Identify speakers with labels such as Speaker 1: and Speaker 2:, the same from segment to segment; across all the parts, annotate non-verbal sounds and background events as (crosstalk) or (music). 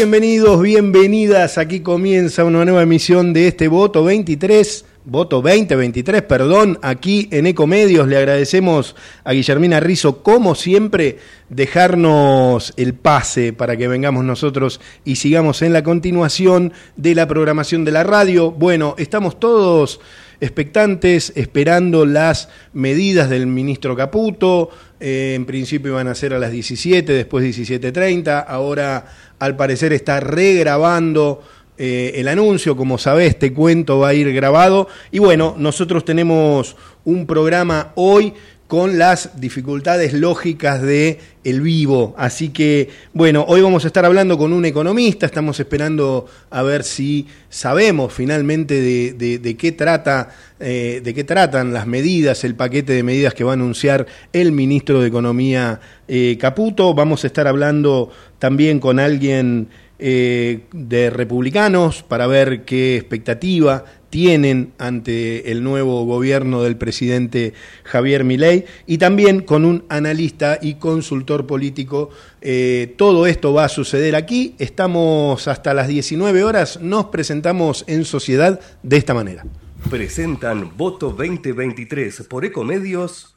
Speaker 1: Bienvenidos, bienvenidas. Aquí comienza una nueva emisión de este voto 23, voto 2023, perdón, aquí en Ecomedios. Le agradecemos a Guillermina Rizo, como siempre, dejarnos el pase para que vengamos nosotros y sigamos en la continuación de la programación de la radio. Bueno, estamos todos expectantes, esperando las medidas del ministro Caputo. Eh, en principio iban a ser a las 17, después 17.30. Ahora, al parecer, está regrabando eh, el anuncio. Como sabés, este cuento va a ir grabado. Y bueno, nosotros tenemos un programa hoy con las dificultades lógicas de el vivo. Así que, bueno, hoy vamos a estar hablando con un economista, estamos esperando a ver si sabemos finalmente de, qué trata, eh, de qué tratan las medidas, el paquete de medidas que va a anunciar el ministro de Economía eh, Caputo. Vamos a estar hablando también con alguien eh, de republicanos para ver qué expectativa tienen ante el nuevo gobierno del presidente Javier Milei y también con un analista y consultor político. Eh, todo esto va a suceder aquí. Estamos hasta las 19 horas. Nos presentamos en sociedad de esta manera.
Speaker 2: Presentan Voto 2023 por Ecomedios.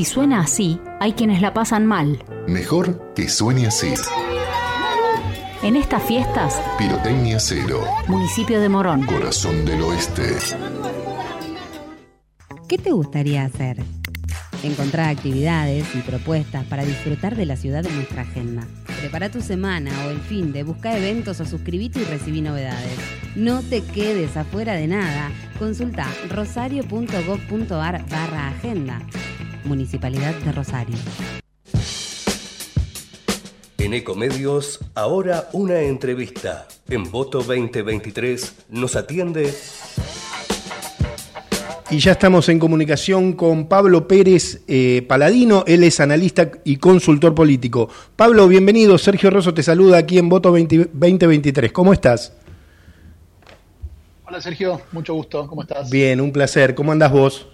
Speaker 3: Si suena así, hay quienes la pasan mal.
Speaker 4: Mejor que suene así.
Speaker 3: En estas fiestas,
Speaker 4: Pirotecnia Cero.
Speaker 3: Municipio de Morón.
Speaker 4: Corazón del Oeste.
Speaker 5: ¿Qué te gustaría hacer? Encontrar actividades y propuestas para disfrutar de la ciudad en nuestra agenda. Prepara tu semana o el fin de buscar eventos o suscribite y recibí novedades. No te quedes afuera de nada. Consulta rosario.gov.ar barra agenda. Municipalidad de Rosario.
Speaker 2: En Ecomedios, ahora una entrevista. En Voto 2023 nos atiende.
Speaker 1: Y ya estamos en comunicación con Pablo Pérez eh, Paladino, él es analista y consultor político. Pablo, bienvenido. Sergio Rosso te saluda aquí en Voto 2023. ¿Cómo estás?
Speaker 6: Hola Sergio, mucho gusto. ¿Cómo estás?
Speaker 1: Bien, un placer. ¿Cómo andas vos?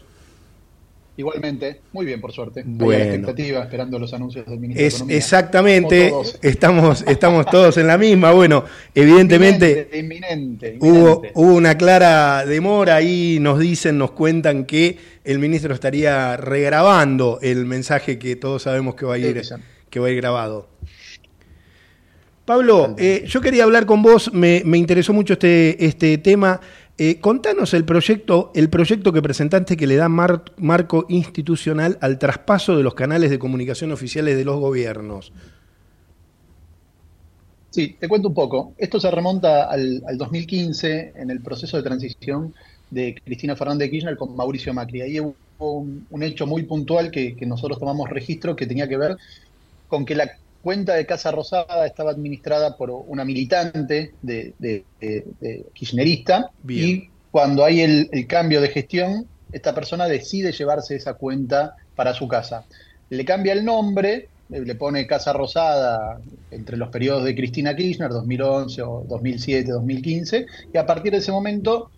Speaker 6: Igualmente, muy bien, por suerte.
Speaker 1: Bueno.
Speaker 6: expectativa, esperando los anuncios del ministro
Speaker 1: es, Exactamente, estamos, estamos todos en la misma. Bueno, evidentemente
Speaker 6: inminente,
Speaker 1: Hubo, hubo una clara demora ahí, nos dicen, nos cuentan que el ministro estaría regrabando el mensaje que todos sabemos que va a ir, que va a ir grabado. Pablo, eh, yo quería hablar con vos, me, me interesó mucho este, este tema. Eh, contanos el proyecto, el proyecto que presentaste que le da marco institucional al traspaso de los canales de comunicación oficiales de los gobiernos.
Speaker 6: Sí, te cuento un poco. Esto se remonta al, 2015 en el proceso de transición de Cristina Fernández de Kirchner con Mauricio Macri. Ahí hubo un, hecho muy puntual que, nosotros tomamos registro que tenía que ver con que la cuenta de Casa Rosada estaba administrada por una militante de, kirchnerista y cuando hay el, cambio de gestión, esta persona decide llevarse esa cuenta para su casa. Le cambia el nombre, le pone Casa Rosada entre los periodos de Cristina Kirchner, 2011 o 2007, 2015, y a partir de ese momento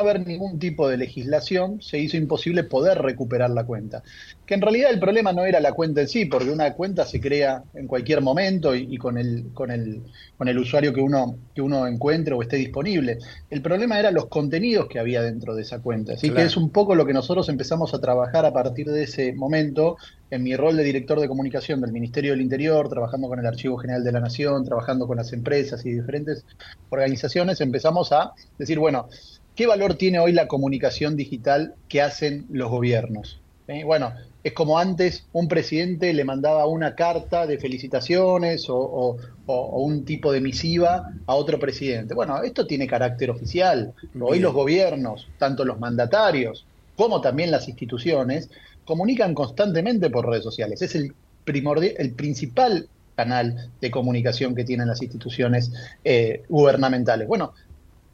Speaker 6: haber ningún tipo de legislación, se hizo imposible poder recuperar la cuenta. Que en realidad el problema no era la cuenta en sí, porque una cuenta se crea en cualquier momento y, con, el, con, el, con el usuario que uno, que uno encuentre o esté disponible. El problema era los contenidos que había dentro de esa cuenta. Así que es un poco lo que nosotros empezamos a trabajar a partir de ese momento en mi rol de director de comunicación del Ministerio del Interior, trabajando con el Archivo General de la Nación, trabajando con las empresas y diferentes organizaciones, empezamos a decir, bueno, ¿Qué valor tiene hoy la comunicación digital que hacen los gobiernos? Bueno, es como antes un presidente le mandaba una carta de felicitaciones o, un tipo de misiva a otro presidente. Bueno, esto tiene carácter oficial. Hoy los gobiernos, tanto los mandatarios como también las instituciones, comunican constantemente por redes sociales. Es el, el principal canal de comunicación que tienen las instituciones eh, gubernamentales. Bueno,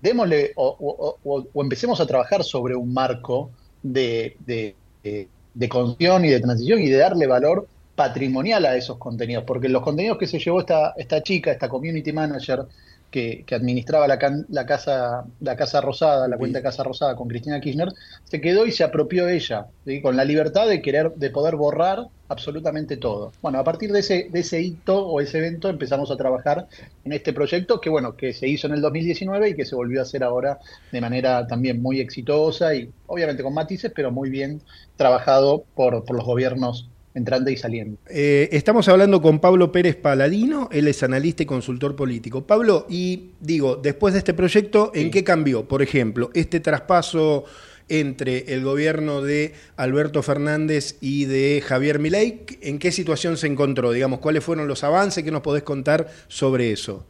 Speaker 6: démosle o, empecemos a trabajar sobre un marco de, de, de, y de transición y de darle valor patrimonial a esos contenidos, porque los contenidos que se llevó esta, esta chica, esta community manager que, administraba la, la, casa, la Casa Rosada, la cuenta Casa Rosada con Cristina Kirchner, se quedó y se apropió ella, con la libertad de querer, de poder borrar absolutamente todo. Bueno, a partir de ese, de ese hito o ese evento empezamos a trabajar en este proyecto que, bueno, que se hizo en el 2019 y que se volvió a hacer ahora de manera también muy exitosa y obviamente con matices, pero muy bien trabajado por, por los gobiernos entrando y saliendo.
Speaker 1: Eh, estamos hablando con Pablo Pérez Paladino, él es analista y consultor político. Pablo, y digo, después de este proyecto, ¿en
Speaker 6: Sí.
Speaker 1: qué cambió? Por ejemplo, este traspaso entre el gobierno de Alberto Fernández y de Javier Milei, ¿en qué situación se encontró? Digamos, ¿cuáles fueron los avances? ¿Qué nos podés contar sobre eso?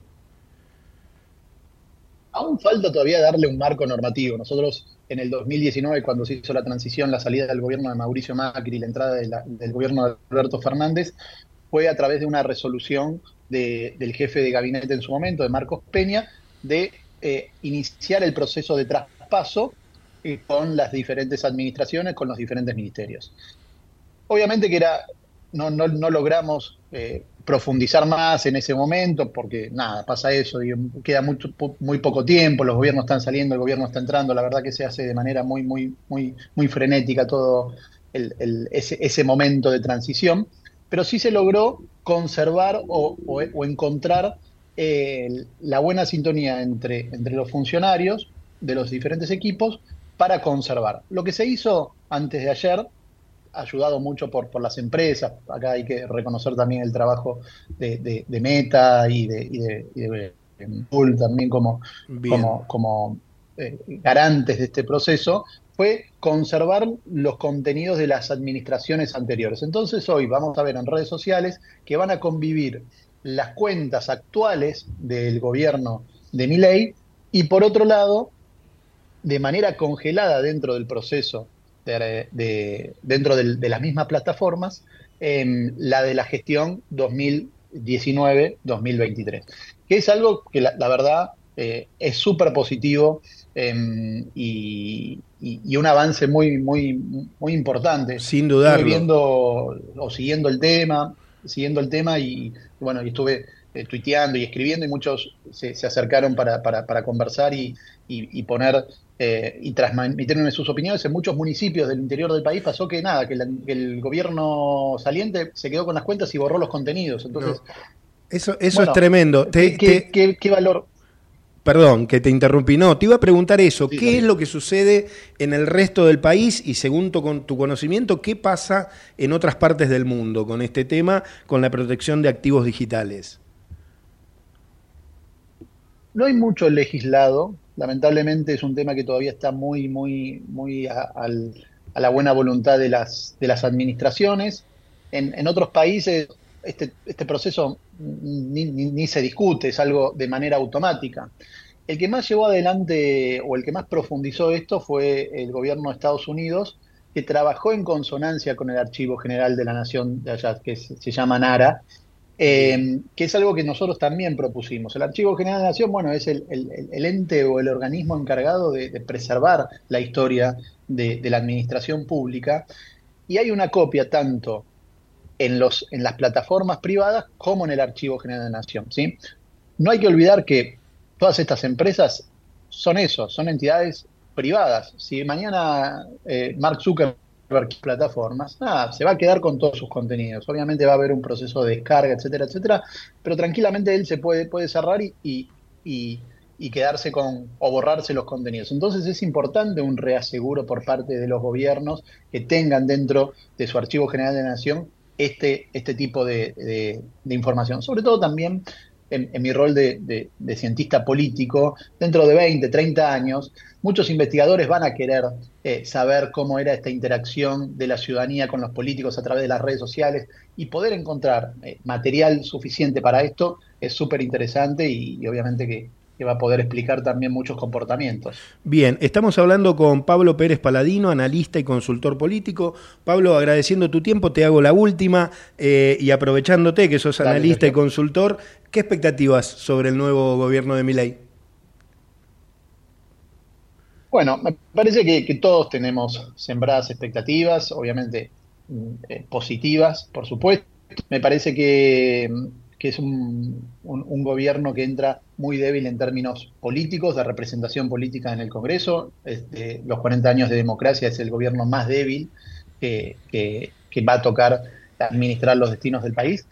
Speaker 6: Aún falta todavía darle un marco normativo. Nosotros en el 2019, cuando se hizo la transición, la salida del gobierno de Mauricio Macri y la entrada del gobierno de Alberto Fernández, fue a través de una resolución de- del jefe de gabinete en su momento, de Marcos Peña, de eh, iniciar el proceso de traspaso eh, con las diferentes administraciones, con los diferentes ministerios. Obviamente que era, no, no, no logramos eh, profundizar más en ese momento, porque nada, pasa eso, y queda po- muy poco tiempo, los gobiernos están saliendo, el gobierno está entrando, la verdad que se hace de manera muy, muy, muy, muy frenética todo el- ese, ese momento de transición, pero sí se logró conservar o, o- o encontrar eh, la buena sintonía entre, entre los funcionarios de los diferentes equipos para conservar. Lo que se hizo antes de ayer, ayudado mucho por, por las empresas, acá hay que reconocer también el trabajo de, de- de Meta y de, y de, y de Google también como,
Speaker 1: Bien.
Speaker 6: como, como eh, garantes de este proceso, fue conservar los contenidos de las administraciones anteriores. Entonces hoy vamos a ver en redes sociales que van a convivir las cuentas actuales del gobierno de Milei y por otro lado, de manera congelada dentro del proceso, de, de- dentro de las mismas plataformas, la de la gestión 2019-2023, que es algo que la, la verdad eh, es súper positivo em, y, y- y un avance muy, muy, muy importante.
Speaker 1: Sin dudarlo.
Speaker 6: Estuve viendo o siguiendo el tema, siguiendo el tema y bueno, y estuve eh, tuiteando y escribiendo y muchos se, se acercaron para, para, para conversar y, y- y poner eh, y transmitirme sus opiniones. En muchos municipios del interior del país pasó que nada, que, la- que el gobierno saliente se quedó con las cuentas y borró los contenidos. Entonces,
Speaker 1: Eso, eso
Speaker 6: bueno,
Speaker 1: es tremendo. Te-
Speaker 6: ¿qué,
Speaker 1: te-
Speaker 6: qué- valor?
Speaker 1: Perdón, que te interrumpí. No, te iba a preguntar eso.
Speaker 6: Sí,
Speaker 1: ¿Qué es lo que sucede en el resto del país y según tu, con tu conocimiento, qué pasa en otras partes del mundo con este tema, con la protección de activos digitales?
Speaker 6: No hay mucho legislado, lamentablemente es un tema que todavía está muy, muy, muy a, la buena voluntad de las, de las administraciones. En, en otros países este, este proceso ni, se discute, es algo de manera automática. El que más llevó adelante o el que más profundizó esto fue el gobierno de Estados Unidos, que trabajó en consonancia con el Archivo General de la Nación de allá, que se llama NARA, eh, que es algo que nosotros también propusimos. El Archivo General de la Nación, bueno, es el, el- el- ente o el organismo encargado de, de preservar la historia de, de la administración pública, y hay una copia tanto en, los, en las plataformas privadas como en el Archivo General de la Nación. ¿sí? No hay que olvidar que todas estas empresas son eso, son entidades privadas. Si mañana eh, Mark Zuckerberg plataformas, nada, se va a quedar con todos sus contenidos. Obviamente va a haber un proceso de descarga, etcétera, etcétera, pero tranquilamente él se puede, puede cerrar y, y, y- y quedarse con o borrarse los contenidos. Entonces es importante un reaseguro por parte de los gobiernos que tengan dentro de su archivo general de nación este, este tipo de- de información. Sobre todo también en, en mi rol de, de- de cientista político, dentro de 20, 30 años, muchos investigadores van a querer eh, saber cómo era esta interacción de la ciudadanía con los políticos a través de las redes sociales y poder encontrar eh, material suficiente para esto es súper interesante y, y obviamente que, que va a poder explicar también muchos comportamientos.
Speaker 1: Bien, estamos hablando con Pablo Pérez Paladino, analista y consultor político. Pablo, agradeciendo tu tiempo, te hago la última eh, y aprovechándote que sos
Speaker 6: Dale,
Speaker 1: analista y consultor, ¿qué expectativas sobre el nuevo gobierno de Milei?
Speaker 6: Bueno, me parece que, todos tenemos sembradas expectativas, obviamente mm, eh, positivas, por supuesto. Me parece que, mm, es un, gobierno que entra muy débil en términos políticos, de representación política en el Congreso. Este, los 40 años de democracia es el gobierno más débil que va a tocar administrar los destinos del país,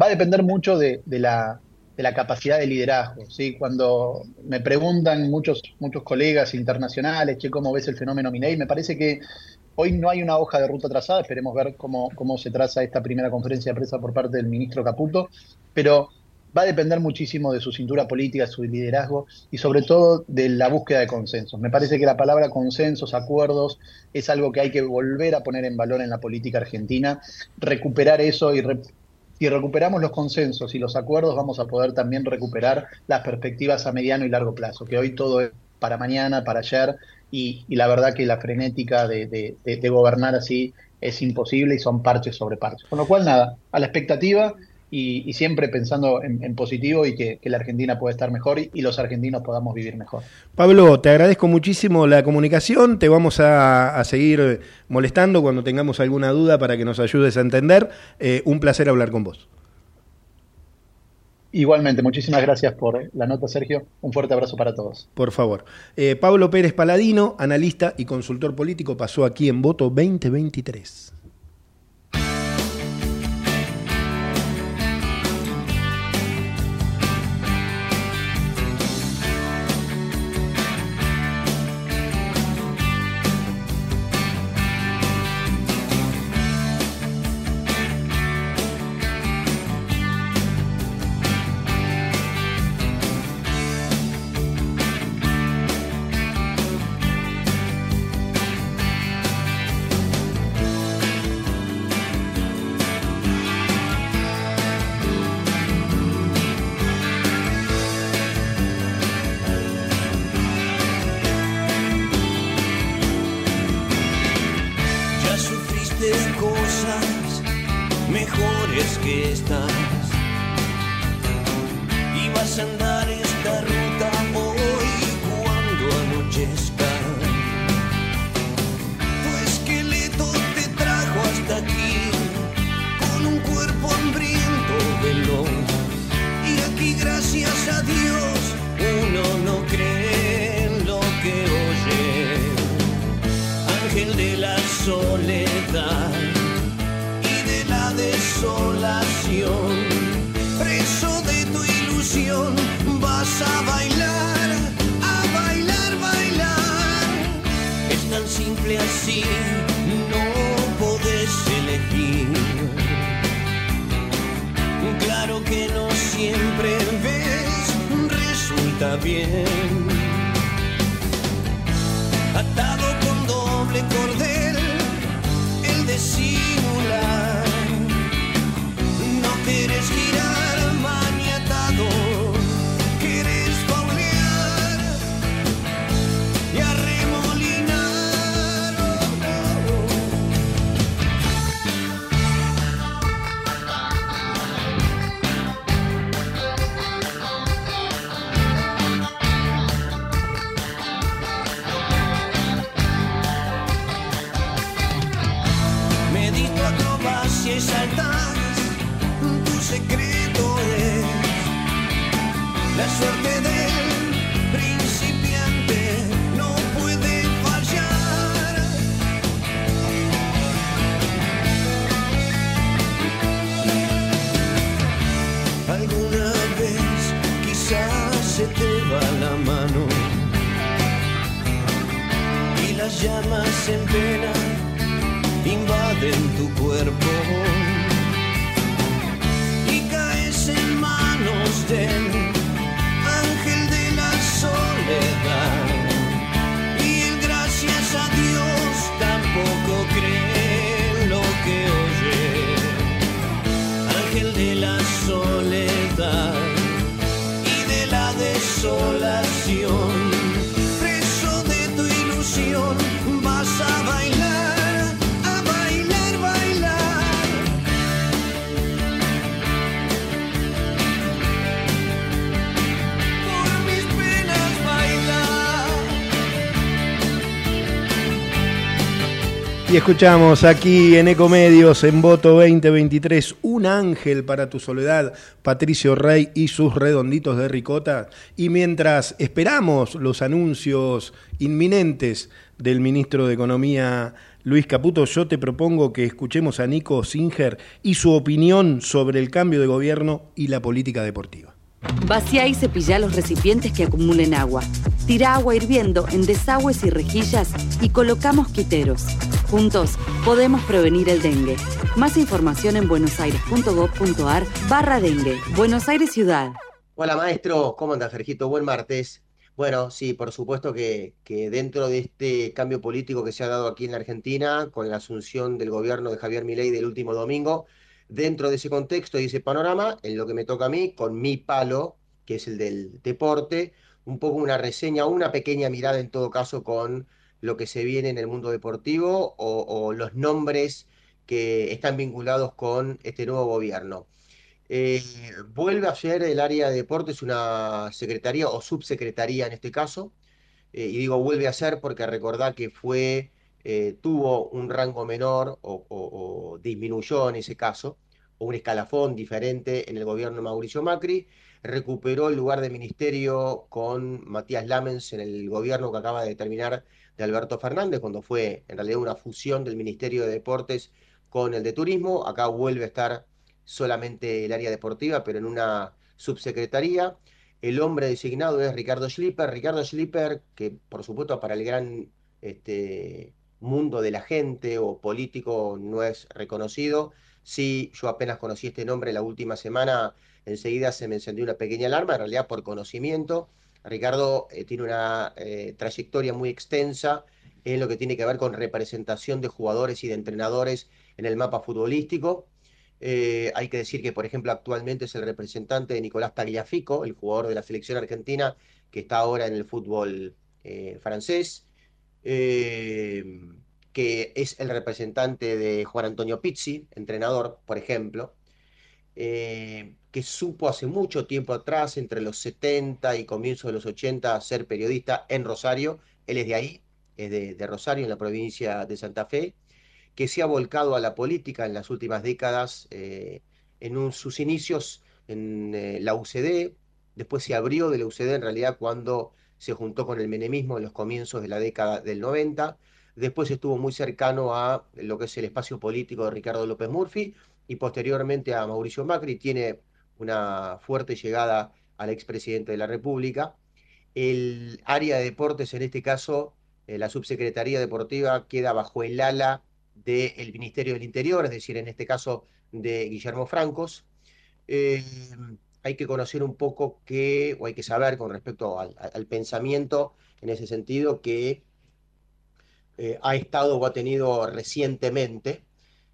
Speaker 6: va a depender mucho de, la, de la capacidad de liderazgo. ¿sí? Cuando me preguntan muchos, muchos colegas internacionales, che, ¿cómo ves el fenómeno Minei? Me parece que hoy no hay una hoja de ruta trazada, esperemos ver cómo, cómo se traza esta primera conferencia de prensa por parte del ministro Caputo, pero va a depender muchísimo de su cintura política, su liderazgo y sobre todo de la búsqueda de consensos. Me parece que la palabra consensos, acuerdos, es algo que hay que volver a poner en valor en la política argentina, recuperar eso y si recuperamos los consensos y los acuerdos vamos a poder también recuperar las perspectivas a mediano y largo plazo, que hoy todo es para mañana, para ayer y, la verdad que la frenética de, de gobernar así es imposible y son parches sobre parches. Con lo cual, nada, a la expectativa y, siempre pensando en, positivo y que, la Argentina puede estar mejor y, los argentinos podamos vivir mejor.
Speaker 7: Pablo, te agradezco muchísimo la comunicación, te vamos a, seguir molestando cuando tengamos alguna duda para que nos ayudes a entender. Eh, un placer hablar con vos.
Speaker 6: Igualmente, muchísimas gracias por la nota, Sergio. Un fuerte abrazo para todos.
Speaker 7: Por favor. Eh, Pablo Pérez Paladino, analista y consultor político, pasó aquí en Voto 2023. again. Y escuchamos aquí en Ecomedios, en Voto 2023, Un ángel para tu soledad, Patricio Rey y sus redonditos de ricota. Y mientras esperamos los anuncios inminentes del ministro de Economía,
Speaker 1: Luis Caputo, yo te propongo que escuchemos a Nico Singer y su opinión sobre el cambio de gobierno y la política deportiva.
Speaker 8: Vacía y cepilla los recipientes que acumulen agua. Tira agua hirviendo en desagües y rejillas y colocamos quiteros. Juntos podemos prevenir el dengue. Más información en buenosaires.gov.ar barra dengue. Buenos Aires Ciudad.
Speaker 9: Hola maestro, ¿cómo anda Sergito? Buen martes. Bueno, sí, por supuesto que, que, dentro de este cambio político que se ha dado aquí en la Argentina, con la asunción del gobierno de Javier Milei del último domingo, dentro de ese contexto y ese panorama, en lo que me toca a mí, con mi palo, que es el del deporte, un poco una reseña, una pequeña mirada en todo caso con lo que se viene en el mundo deportivo o, los nombres que están vinculados con este nuevo gobierno. Eh, vuelve a ser el área de deportes una secretaría o subsecretaría en este caso, eh, y digo vuelve a ser porque recordá que fue, eh, tuvo un rango menor o, disminuyó en ese caso, o un escalafón diferente en el gobierno de Mauricio Macri, recuperó el lugar de ministerio con Matías Lamens en el gobierno que acaba de terminar de Alberto Fernández, cuando fue en realidad una fusión del Ministerio de Deportes con el de Turismo, acá vuelve a estar solamente el área deportiva, pero en una subsecretaría. El hombre designado es Ricardo Schlipper. Ricardo Schlipper, que por supuesto para el gran este, mundo de la gente o político no es reconocido. Sí, yo apenas conocí este nombre la última semana, enseguida se me encendió una pequeña alarma, en realidad por conocimiento. Ricardo eh, tiene una eh, trayectoria muy extensa en lo que tiene que ver con representación de jugadores y de entrenadores en el mapa futbolístico. Eh, hay que decir que, por ejemplo, actualmente es el representante de Nicolás Tagliafico, el jugador de la selección argentina, que está ahora en el fútbol francés, eh, que es el representante de Juan Antonio Pizzi, entrenador, por ejemplo, eh, que supo hace mucho tiempo atrás, entre los 70 y comienzos de los 80, ser periodista en Rosario. Él es de ahí, es de, Rosario, en la provincia de Santa Fe que se ha volcado a la política en las últimas décadas, eh, en sus inicios en la UCD, después se abrió de la UCD en realidad cuando se juntó con el menemismo en los comienzos de la década del 90, después estuvo muy cercano a lo que es el espacio político de Ricardo López Murphy y posteriormente a Mauricio Macri, tiene una fuerte llegada al expresidente de la República. El área de deportes, en este caso, eh, la subsecretaría deportiva, queda bajo el ala del Ministerio del Interior, es decir, en este caso de Guillermo Francos. Eh, hay que conocer un poco que, o hay que saber con respecto al, pensamiento en ese sentido que eh, ha estado o ha tenido recientemente,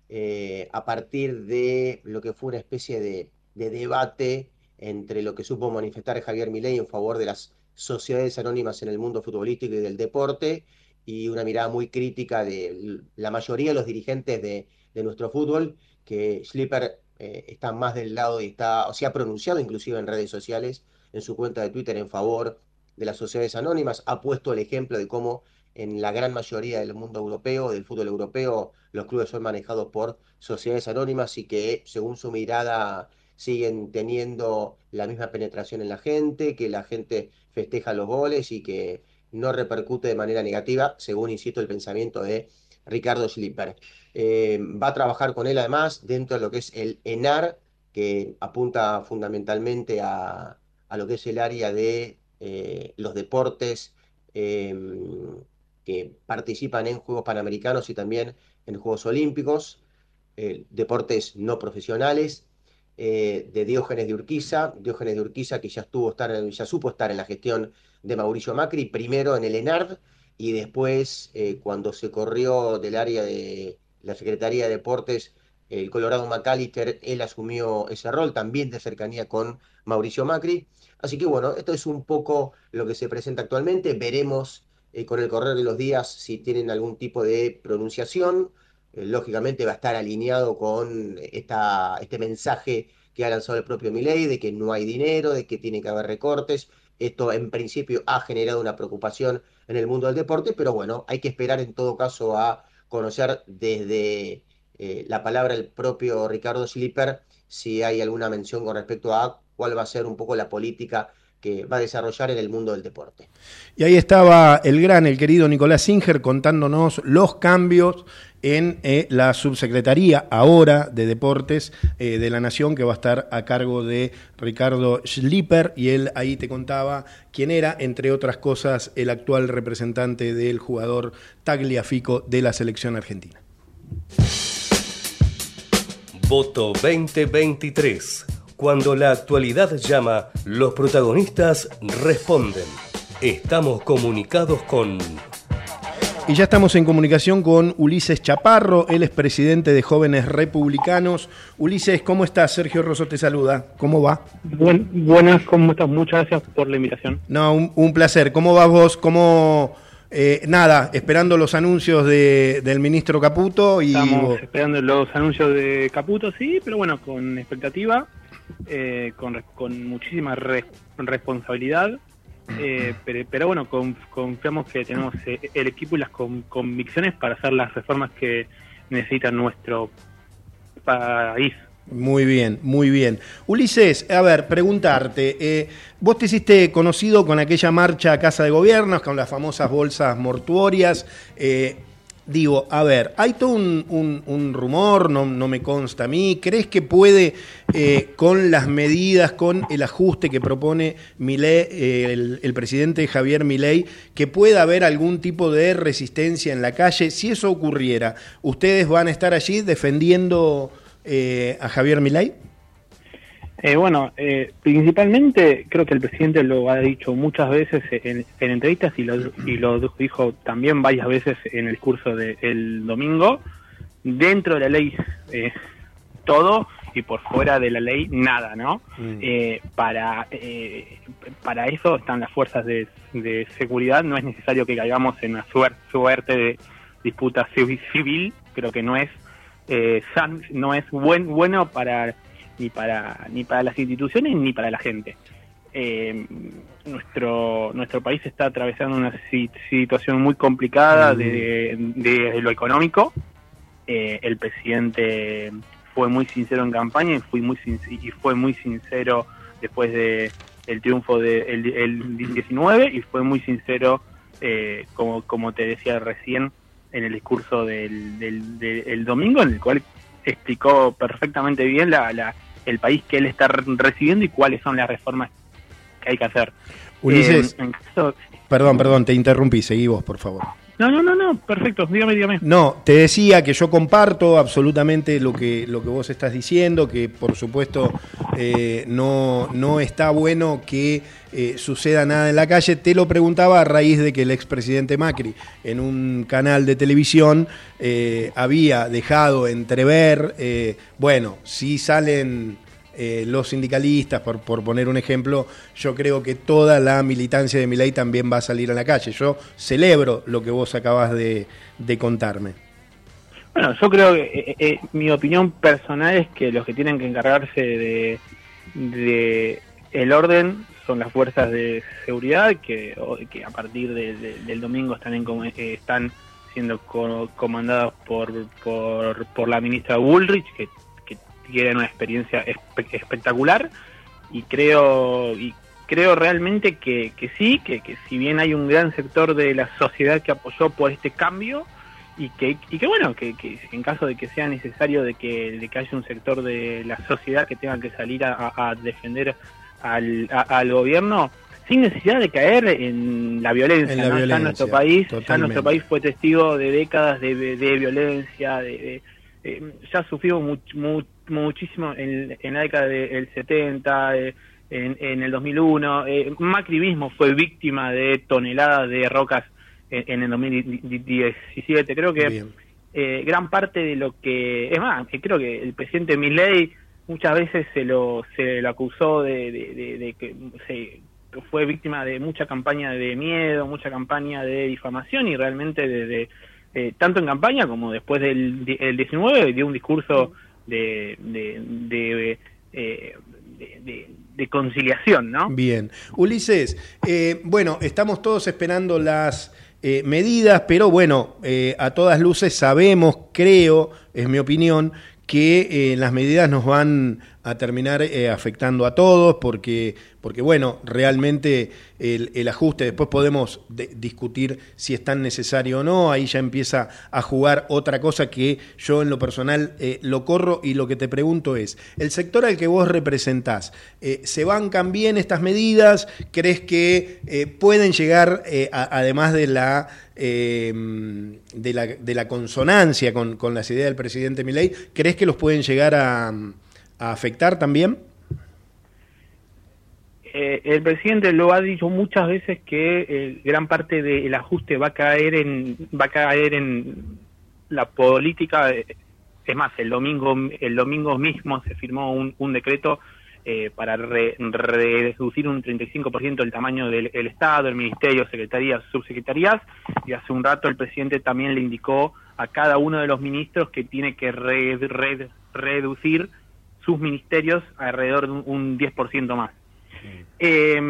Speaker 9: eh, a partir de lo que fue una especie de, de, debate entre lo que supo manifestar Javier Milei en favor de las sociedades anónimas en el mundo futbolístico y del deporte, y una mirada muy crítica de la mayoría de los dirigentes de, de nuestro fútbol, que Schlipper eh, está más del lado y está, o se ha pronunciado inclusive en redes sociales, en su cuenta de Twitter, en favor de las sociedades anónimas, ha puesto el ejemplo de cómo en la gran mayoría del mundo europeo, del fútbol europeo, los clubes son manejados por sociedades anónimas y que, según su mirada, siguen teniendo la misma penetración en la gente, que la gente festeja los goles y que no repercute de manera negativa, según, insisto, el pensamiento de Ricardo Schlipper. Eh, va a trabajar con él además dentro de lo que es el ENAR, que apunta fundamentalmente a, a lo que es el área de eh, los deportes eh, que participan en Juegos Panamericanos y también en Juegos Olímpicos, deportes no profesionales, de Diógenes de Urquiza, Diógenes de Urquiza que ya, estuvo estar ya supo estar en la gestión de Mauricio Macri, primero en el ENARD y después eh, cuando se corrió del área de la Secretaría de Deportes, el Colorado McAllister, él asumió ese rol también de cercanía con Mauricio Macri. Así que bueno, esto es un poco lo que se presenta actualmente. Veremos eh, con el correr de los días si tienen algún tipo de pronunciación. Eh, lógicamente va a estar alineado con esta, este mensaje que ha lanzado el propio Milei de que no hay dinero, de que tiene que haber recortes esto en principio ha generado una preocupación en el mundo del deporte, pero bueno, hay que esperar en todo caso a conocer desde eh, la palabra del propio Ricardo Slipper si hay alguna mención con respecto a cuál va a ser un poco la política que va a desarrollar en el mundo del deporte.
Speaker 1: Y ahí estaba el gran, el querido Nicolás Singer contándonos los cambios en eh, la subsecretaría ahora de deportes eh, de la Nación que va a estar a cargo de Ricardo Schlipper y él ahí te contaba quién era, entre otras cosas, el actual representante del jugador Tagliafico de la selección argentina.
Speaker 2: Voto 2023. Cuando la actualidad llama, los protagonistas responden. Estamos comunicados con...
Speaker 1: Y ya estamos en comunicación con Ulises Chaparro, él es presidente de Jóvenes Republicanos. Ulises, ¿cómo estás? Sergio Rosso te saluda. ¿Cómo va?
Speaker 10: buenas, ¿cómo estás? Muchas gracias por la invitación.
Speaker 1: No, un, placer. ¿Cómo vas vos? ¿Cómo, eh, nada, esperando los anuncios de, del ministro Caputo. Y
Speaker 10: Estamos esperando los anuncios de Caputo, sí, pero bueno, con expectativa, eh, con, con, muchísima responsabilidad. Eh, (clears throat) pero, bueno, confiamos que tenemos el equipo y las convicciones para hacer las reformas que necesita nuestro país.
Speaker 1: Muy bien, muy bien. Ulises, a ver, preguntarte, eh, vos te hiciste conocido con aquella marcha a Casa de Gobiernos, con las famosas bolsas mortuorias. Eh, digo, a ver, hay todo un, rumor, no, no, me consta a mí, ¿crees que puede, eh, con las medidas, con el ajuste que propone el, el, presidente Javier Milei, que pueda haber algún tipo de resistencia en la calle? Si eso ocurriera, ¿ustedes van a estar allí defendiendo eh, a Javier Milei?
Speaker 10: Eh, bueno, eh, principalmente creo que el presidente lo ha dicho muchas veces en, entrevistas y lo, y lo, dijo también varias veces en el discurso del domingo. Dentro de la ley todo y por fuera de la ley nada, ¿no? Mm. para, para eso están las fuerzas de, seguridad. No es necesario que caigamos en una suerte de disputa civil. Creo que no es eh, no es buen, bueno para ni para ni para las instituciones ni para la gente. Eh, nuestro nuestro país está atravesando una situación muy complicada mm. de, lo económico. Eh, el presidente fue muy sincero en campaña y fui muy y fue muy sincero después de el triunfo del de, el 19 y fue muy sincero eh, como como te decía recién en el discurso del, del, domingo, en el cual explicó perfectamente bien la, el país que él está recibiendo y cuáles son las reformas que hay que hacer.
Speaker 1: Ulises, perdón, perdón, te interrumpí, seguí vos, por favor.
Speaker 10: No, no, no, no, perfecto, dígame, dígame.
Speaker 1: No, te decía que yo comparto absolutamente lo que, lo que vos estás diciendo, que por supuesto eh, no, no está bueno que eh, suceda nada en la calle. Te lo preguntaba a raíz de que el expresidente Macri en un canal de televisión eh, había dejado entrever, bueno, si salen eh, los sindicalistas, por, por, poner un ejemplo, yo creo que toda la militancia de mi ley también va a salir a la calle. Yo celebro lo que vos acabas de, contarme.
Speaker 10: Bueno, yo creo que eh, eh, mi opinión personal es que los que tienen que encargarse de, de el orden son las fuerzas de seguridad que, que a partir del domingo están, en, están siendo comandadas por, por, por la ministra Bullrich, que tienen una experiencia espectacular y creo y creo realmente que, que sí, que, que, si bien hay un gran sector de la sociedad que apoyó por este cambio y que, y que bueno, que, que en caso de que sea necesario de que, de que haya un sector de la sociedad que tenga que salir a, defender al, al gobierno, sin necesidad de caer en la violencia. ya nuestro país, ya nuestro país fue testigo de décadas de, de, violencia, de, eh, ya sufrió mucho muchísimo en, la década del 70, eh, en, el 2001. Eh, Macri mismo fue víctima de toneladas de rocas en, el 2017. Creo que eh, gran parte de lo que... Es más, creo que el presidente Milley muchas veces se lo, se lo acusó de, que se, fue víctima de mucha campaña de miedo, mucha campaña de difamación y realmente desde... tanto en campaña como después del el 19 dio un discurso de, de, eh, de, de, conciliación, ¿no?
Speaker 1: Bien. Ulises, eh, bueno, estamos todos esperando las eh, medidas, pero bueno, a todas luces sabemos, creo, es mi opinión, que las medidas nos van a terminar eh, afectando a todos, porque, porque bueno, realmente el, ajuste, después podemos de- discutir si es tan necesario o no, ahí ya empieza a jugar otra cosa que yo en lo personal eh, lo corro y lo que te pregunto es, el sector al que vos representás, eh, ¿se bancan bien estas medidas? ¿Crees que eh, pueden llegar, además de la, eh, de la, de la consonancia con, las ideas del presidente Milei, ¿crees que los pueden llegar a afectar también?
Speaker 10: Eh, el presidente lo ha dicho muchas veces que eh, gran parte del ajuste va a caer en va a caer en la política. eh, Es más, el domingo el domingo mismo se firmó un, un decreto eh, para re- reducir un 35% el tamaño del el Estado, el Ministerio, Secretarías, Subsecretarías, y hace un rato el presidente también le indicó a cada uno de los ministros que tiene que re- reducir sus ministerios alrededor de un, un 10% más. Eh,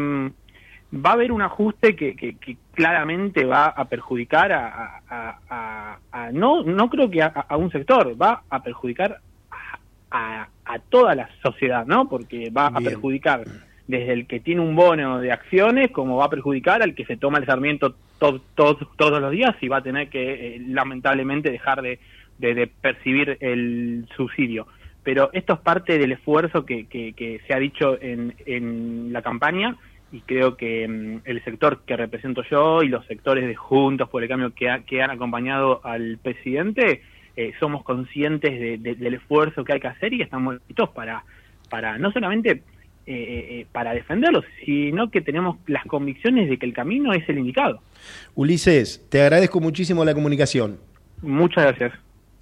Speaker 10: va a haber un ajuste que, que- que claramente va a perjudicar a, a- a- a- a- no no creo que a, un sector va a perjudicar a, a- a toda la sociedad no porque va a perjudicar desde el que tiene un bono de acciones como va a perjudicar al que se toma el sarmiento to- to- todos los días y va a tener que eh, lamentablemente dejar de, de- de percibir el subsidio pero esto es parte del esfuerzo que, que- que se ha dicho en, en la campaña y creo que mm, el sector que represento yo y los sectores de Juntos por el Cambio que, ha- que han acompañado al presidente eh, somos conscientes de- de- del esfuerzo que hay que hacer y estamos listos para, para no solamente eh, eh, para defenderlos, sino que tenemos las convicciones de que el camino es el indicado.
Speaker 1: Ulises, te agradezco muchísimo la comunicación.
Speaker 10: Muchas gracias.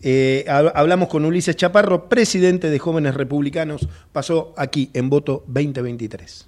Speaker 1: Eh, hab- hablamos con Ulises Chaparro, presidente de Jóvenes Republicanos, pasó aquí en Voto 2023.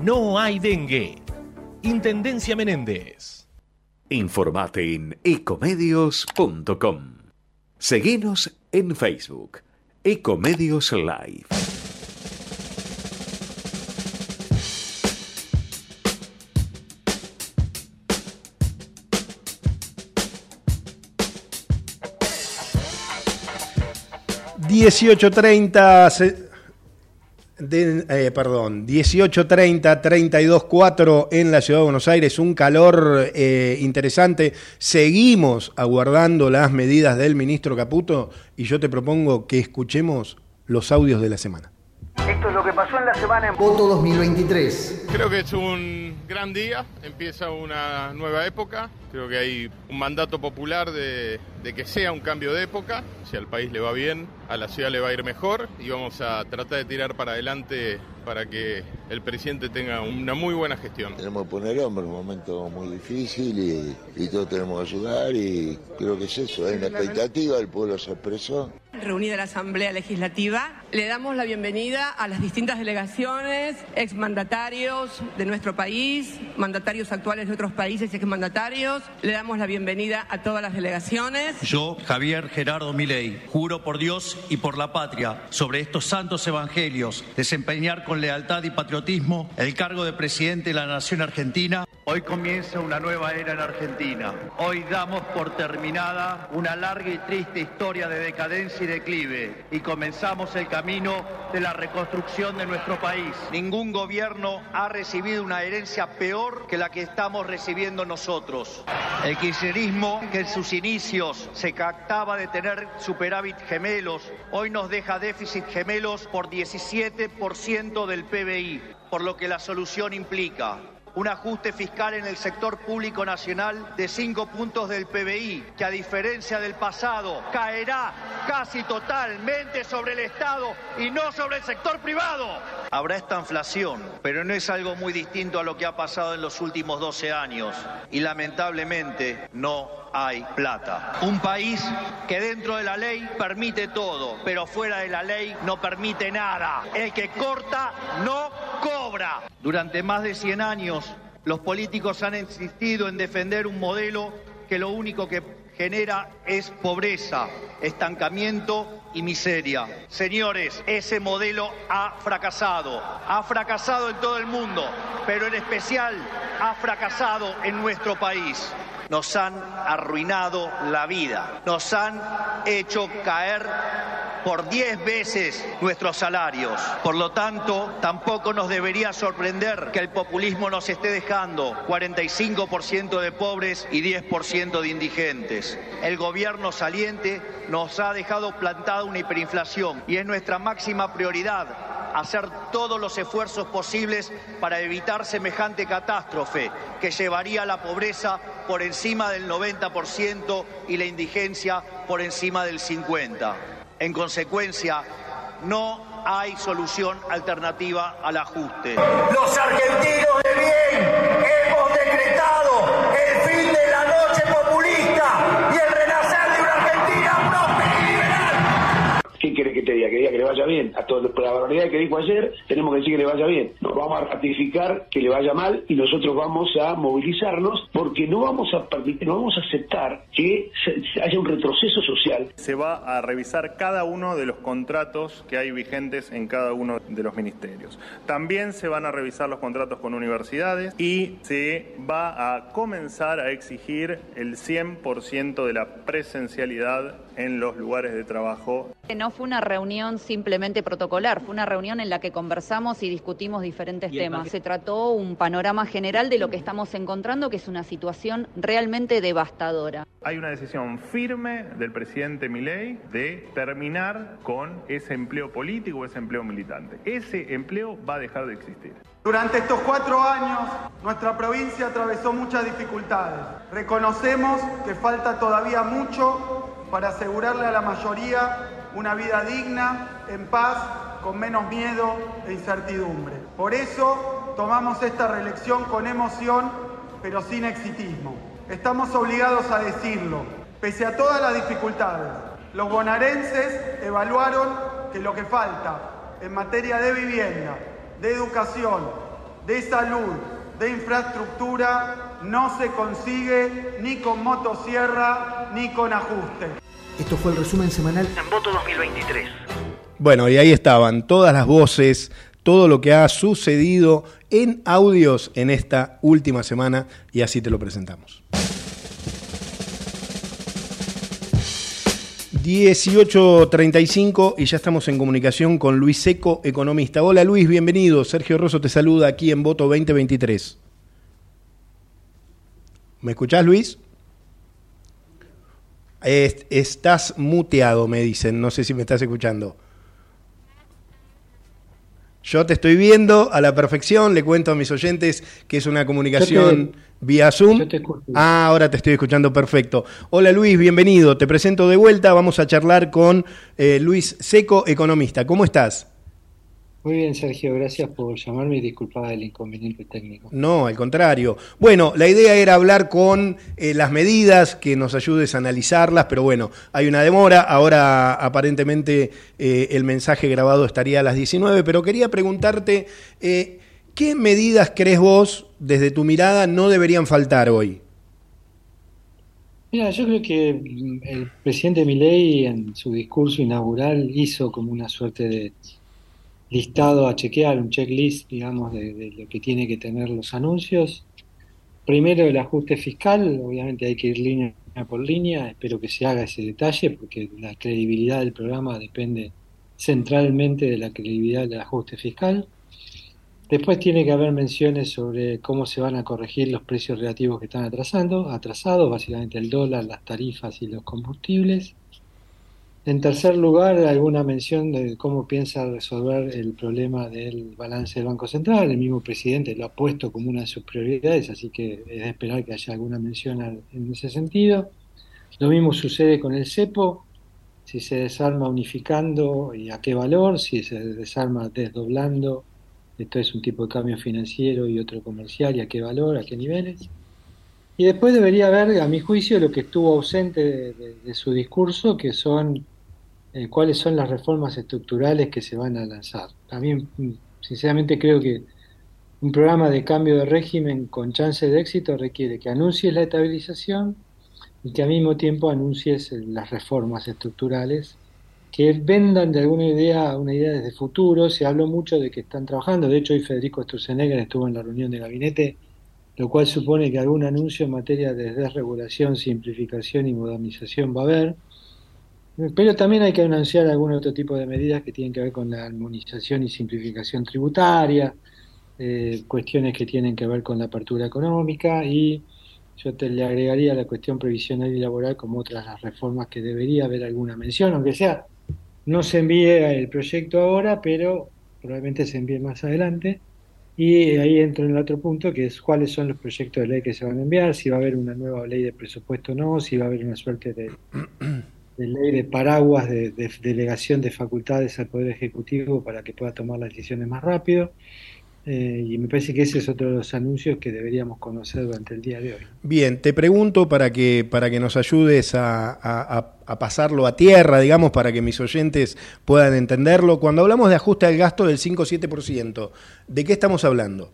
Speaker 11: no hay dengue. Intendencia Menéndez.
Speaker 12: Informate en ecomedios.com. Seguinos en Facebook, Ecomedios Live.
Speaker 1: Dieciocho treinta, de- eh, perdón, 18.30, 32.4 en la ciudad de Buenos Aires, un calor eh, interesante. Seguimos aguardando las medidas del ministro Caputo y yo te propongo que escuchemos los audios de la semana.
Speaker 13: Esto es lo que pasó en la semana en
Speaker 14: Voto 2023.
Speaker 15: Creo que es un gran día, empieza una nueva época, creo que hay un mandato popular de, de que sea un cambio de época, si al país le va bien, a la ciudad le va a ir mejor y vamos a tratar de tirar para adelante para que el presidente tenga una muy buena gestión.
Speaker 16: Tenemos que poner hombre, un momento muy difícil y, y todos tenemos que ayudar y creo que es eso, hay una expectativa, el pueblo se expresó.
Speaker 17: Reunida la Asamblea Legislativa, le damos la bienvenida a las distintas delegaciones, exmandatarios de nuestro país, mandatarios actuales de otros países y exmandatarios. Le damos la bienvenida a todas las delegaciones.
Speaker 18: Yo, Javier Gerardo Milei, juro por Dios y por la patria, sobre estos santos evangelios, desempeñar con lealtad y patriotismo el cargo de presidente de la Nación Argentina. Hoy comienza una nueva era en Argentina. Hoy damos por terminada una larga y triste historia de decadencia y declive y comenzamos el camino camino de la reconstrucción de nuestro país. Ningún gobierno ha recibido una herencia peor que la que estamos recibiendo nosotros. El kirchnerismo, que en sus inicios se captaba de tener superávit gemelos, hoy nos deja déficit gemelos por 17% del PBI, por lo que la solución implica un ajuste fiscal en el sector público nacional de 5 puntos del PBI, que a diferencia del pasado caerá casi totalmente sobre el Estado y no sobre el sector privado. Habrá esta inflación, pero no es algo muy distinto a lo que ha pasado en los últimos 12 años y lamentablemente no hay plata. Un país que dentro de la ley permite todo, pero fuera de la ley no permite nada. El que corta no cobra. Durante más de 100 años, los políticos han insistido en defender un modelo que lo único que genera es pobreza, estancamiento y miseria. Señores, ese modelo ha fracasado. Ha fracasado en todo el mundo, pero en especial ha fracasado en nuestro país nos han arruinado la vida, nos han hecho caer por 10 veces nuestros salarios. Por lo tanto, tampoco nos debería sorprender que el populismo nos esté dejando 45% de pobres y 10% de indigentes. El gobierno saliente nos ha dejado plantada una hiperinflación y es nuestra máxima prioridad hacer todos los esfuerzos posibles para evitar semejante catástrofe que llevaría a la pobreza por encima del 90% y la indigencia por encima del 50%. En consecuencia, no hay solución alternativa al ajuste.
Speaker 13: Los argentinos
Speaker 14: que diga? Que le vaya bien. A por la barbaridad que dijo ayer, tenemos que decir que le vaya bien. Nos vamos a ratificar que le vaya mal y nosotros vamos a movilizarnos porque no vamos a permitir, no vamos a aceptar que haya un retroceso social.
Speaker 19: Se va a revisar cada uno de los contratos que hay vigentes en cada uno de los ministerios. También se van a revisar los contratos con universidades y se va a comenzar a exigir el 100% de la presencialidad en los lugares de trabajo
Speaker 20: No fue una reunión simplemente protocolar, fue una reunión en la que conversamos y discutimos diferentes
Speaker 19: Y
Speaker 20: temas. Se trató un panorama general de lo que estamos encontrando, que es una situación realmente devastadora.
Speaker 19: Hay una decisión firme del presidente Milei de terminar con ese empleo político, ese empleo militante. Ese empleo va a dejar de existir.
Speaker 21: Durante estos cuatro años, nuestra provincia atravesó muchas dificultades. Reconocemos que falta todavía mucho para asegurarle a la mayoría una vida digna, en paz, con menos miedo e incertidumbre. Por eso tomamos esta reelección con emoción, pero sin exitismo. Estamos obligados a decirlo. Pese a todas las dificultades, los bonaerenses evaluaron que lo que falta en materia de vivienda, de educación, de salud, de infraestructura, no se consigue ni con motosierra ni con ajuste.
Speaker 22: Esto fue el resumen semanal
Speaker 13: En voto 2023.
Speaker 1: Bueno, y ahí estaban todas las voces, todo lo que ha sucedido en audios en esta última semana y así te lo presentamos. 18.35 y ya estamos en comunicación con Luis Seco, economista. Hola Luis, bienvenido. Sergio Rosso te saluda aquí en Voto 2023. ¿Me escuchás Luis? Est- estás muteado, me dicen. No sé si me estás escuchando. Yo te estoy viendo a la perfección. Le cuento a mis oyentes que es una comunicación
Speaker 23: te-
Speaker 1: vía Zoom.
Speaker 23: te.
Speaker 1: Ah, ahora te estoy escuchando perfecto. Hola Luis, bienvenido. Te presento de vuelta. Vamos a charlar con eh, Luis Seco, economista. ¿Cómo estás?
Speaker 23: Muy bien, Sergio, gracias por llamarme y disculpa el inconveniente técnico.
Speaker 1: No, al contrario. Bueno, la idea era hablar con eh, las medidas, que nos ayudes a analizarlas, pero bueno, hay una demora. Ahora aparentemente eh, el mensaje grabado estaría a las 19, pero quería preguntarte, eh, ¿qué medidas crees vos, desde tu mirada, no deberían faltar hoy?
Speaker 23: Mira, yo creo que mm, el presidente Milei en su discurso inaugural hizo como una suerte de listado a chequear, un checklist, digamos, de, de lo que tiene que tener los anuncios. Primero el ajuste fiscal, obviamente hay que ir línea por línea, espero que se haga ese detalle porque la credibilidad del programa depende centralmente de la credibilidad del ajuste fiscal. Después tiene que haber menciones sobre cómo se van a corregir los precios relativos que están atrasando, atrasados, básicamente el dólar, las tarifas y los combustibles. En tercer lugar, alguna mención de cómo piensa resolver el problema del balance del Banco Central. El mismo presidente lo ha puesto como una de sus prioridades, así que es de esperar que haya alguna mención en ese sentido. Lo mismo sucede con el cepo, si se desarma unificando y a qué valor, si se desarma desdoblando, esto es un tipo de cambio financiero y otro comercial y a qué valor, a qué niveles. Y después debería haber, a mi juicio, lo que estuvo ausente de- de su discurso, que son eh, cuáles son las reformas estructurales que se van a lanzar. También, mm, sinceramente, creo que un programa de cambio de régimen con chance de éxito requiere que anuncies la estabilización y que al mismo tiempo anuncies eh, las reformas estructurales que vendan de alguna idea una idea desde futuro. Se habló mucho de que están trabajando. De hecho, hoy Federico Sturzenegger estuvo en la reunión de gabinete, lo cual supone que algún anuncio en materia de desregulación, simplificación y modernización va a haber. Pero también hay que anunciar algún otro tipo de medidas que tienen que ver con la armonización y simplificación tributaria, eh, cuestiones que tienen que ver con la apertura económica y yo te le agregaría la cuestión previsional y laboral como otras las reformas que debería haber alguna mención, aunque sea no se envíe el proyecto ahora, pero probablemente se envíe más adelante. Y ahí entro en el otro punto, que es cuáles son los proyectos de ley que se van a enviar, si va a haber una nueva ley de presupuesto o no, si va a haber una suerte de, de ley de paraguas de, de delegación de facultades al Poder Ejecutivo para que pueda tomar las decisiones más rápido. Eh, y me parece que ese es otro de los anuncios que deberíamos conocer durante el día de hoy.
Speaker 1: Bien, te pregunto para que, para que nos ayudes a, a- a- a pasarlo a tierra, digamos, para que mis oyentes puedan entenderlo. Cuando hablamos de ajuste al gasto del 5-7%, ¿de qué estamos hablando?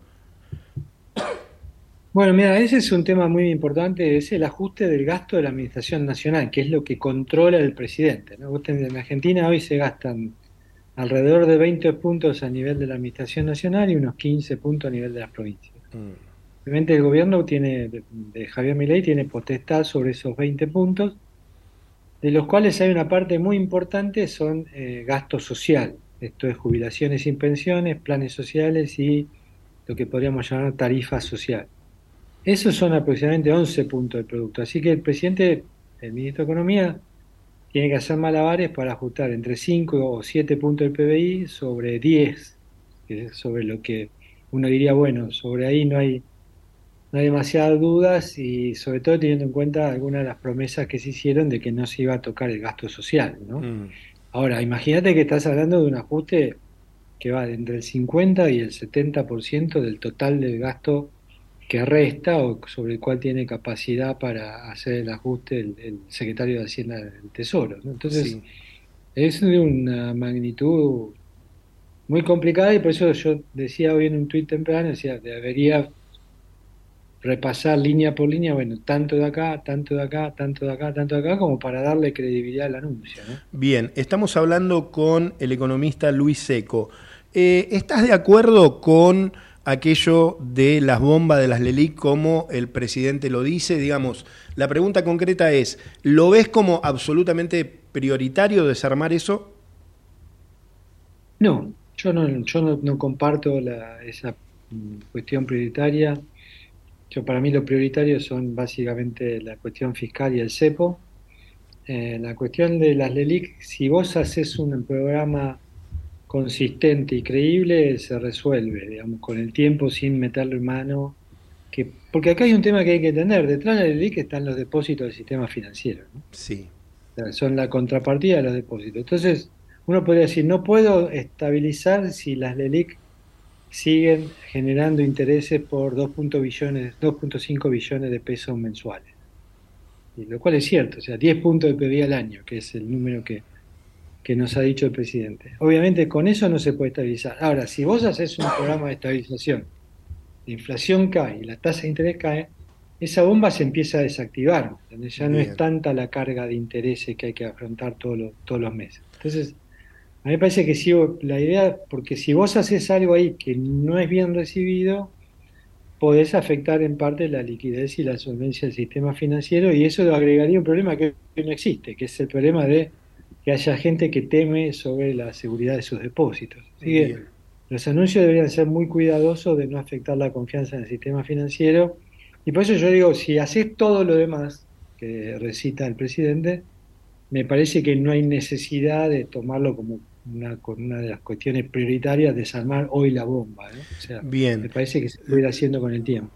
Speaker 23: Bueno, mira, ese es un tema muy importante, es el ajuste del gasto de la Administración Nacional, que es lo que controla el presidente. ¿no? En Argentina hoy se gastan alrededor de 20 puntos a nivel de la Administración Nacional y unos 15 puntos a nivel de las provincias. Obviamente el gobierno tiene, de, de Javier Milei tiene potestad sobre esos 20 puntos, de los cuales hay una parte muy importante, son eh, gasto social. Esto es jubilaciones sin pensiones, planes sociales y lo que podríamos llamar tarifa social. Esos son aproximadamente 11 puntos del producto. Así que el presidente, el ministro de Economía, tiene que hacer malabares para ajustar entre 5 o 7 puntos del PBI sobre 10, que es sobre lo que uno diría, bueno, sobre ahí no hay, no hay demasiadas dudas y sobre todo teniendo en cuenta algunas de las promesas que se hicieron de que no se iba a tocar el gasto social, ¿no? Ahora, imagínate que estás hablando de un ajuste que va de entre el 50 y el 70% del total del gasto que resta o sobre el cual tiene capacidad para hacer el ajuste el, el secretario de Hacienda del Tesoro. ¿no? Entonces,
Speaker 1: Sí.
Speaker 23: es de una magnitud muy complicada y por eso yo decía hoy en un tuit temprano, decía, debería repasar línea por línea, bueno, tanto de acá, tanto de acá, tanto de acá, tanto de acá, como para darle credibilidad al anuncio. ¿no?
Speaker 1: Bien, estamos hablando con el economista Luis Seco. Eh, ¿Estás de acuerdo con aquello de las bombas de las LELIC como el presidente lo dice? Digamos, la pregunta concreta es, ¿lo ves como absolutamente prioritario desarmar eso?
Speaker 23: No, yo no, yo no, comparto la- esa cuestión prioritaria. Yo para mí lo prioritario son básicamente la cuestión fiscal y el cepo. Eh, la cuestión de las LELIC, si vos haces un programa consistente y creíble, se resuelve, digamos, con el tiempo sin meterle mano. Que, porque acá hay un tema que hay que entender, detrás de la LELIC están los depósitos del sistema financiero. ¿no?
Speaker 1: Sí.
Speaker 23: O sea, son la contrapartida de los depósitos. Entonces, uno podría decir, no puedo estabilizar si las LELIC siguen generando intereses por 2.5 billones, 2.5 billones de pesos mensuales. Y lo cual es cierto, o sea, 10 puntos de PBI al año, que es el número que, que nos ha dicho el presidente. Obviamente con eso no se puede estabilizar. Ahora, si vos haces un programa de estabilización, la inflación cae y la tasa de interés cae, esa bomba se empieza a desactivar, ya no
Speaker 1: Bien.
Speaker 23: es tanta la carga de intereses que hay que afrontar todos los, todos los meses. Entonces, a mí me parece que si la idea, porque si vos haces algo ahí que no es bien recibido, podés afectar en parte la liquidez y la solvencia del sistema financiero y eso agregaría un problema que no existe, que es el problema de que haya gente que teme sobre la seguridad de sus depósitos. Así que los anuncios deberían ser muy cuidadosos de no afectar la confianza en el sistema financiero. Y por eso yo digo, si haces todo lo demás que recita el presidente, me parece que no hay necesidad de tomarlo como una, de las cuestiones prioritarias, desarmar hoy la bomba. ¿no? O sea,
Speaker 1: Bien.
Speaker 23: me parece que se puede ir haciendo con el tiempo.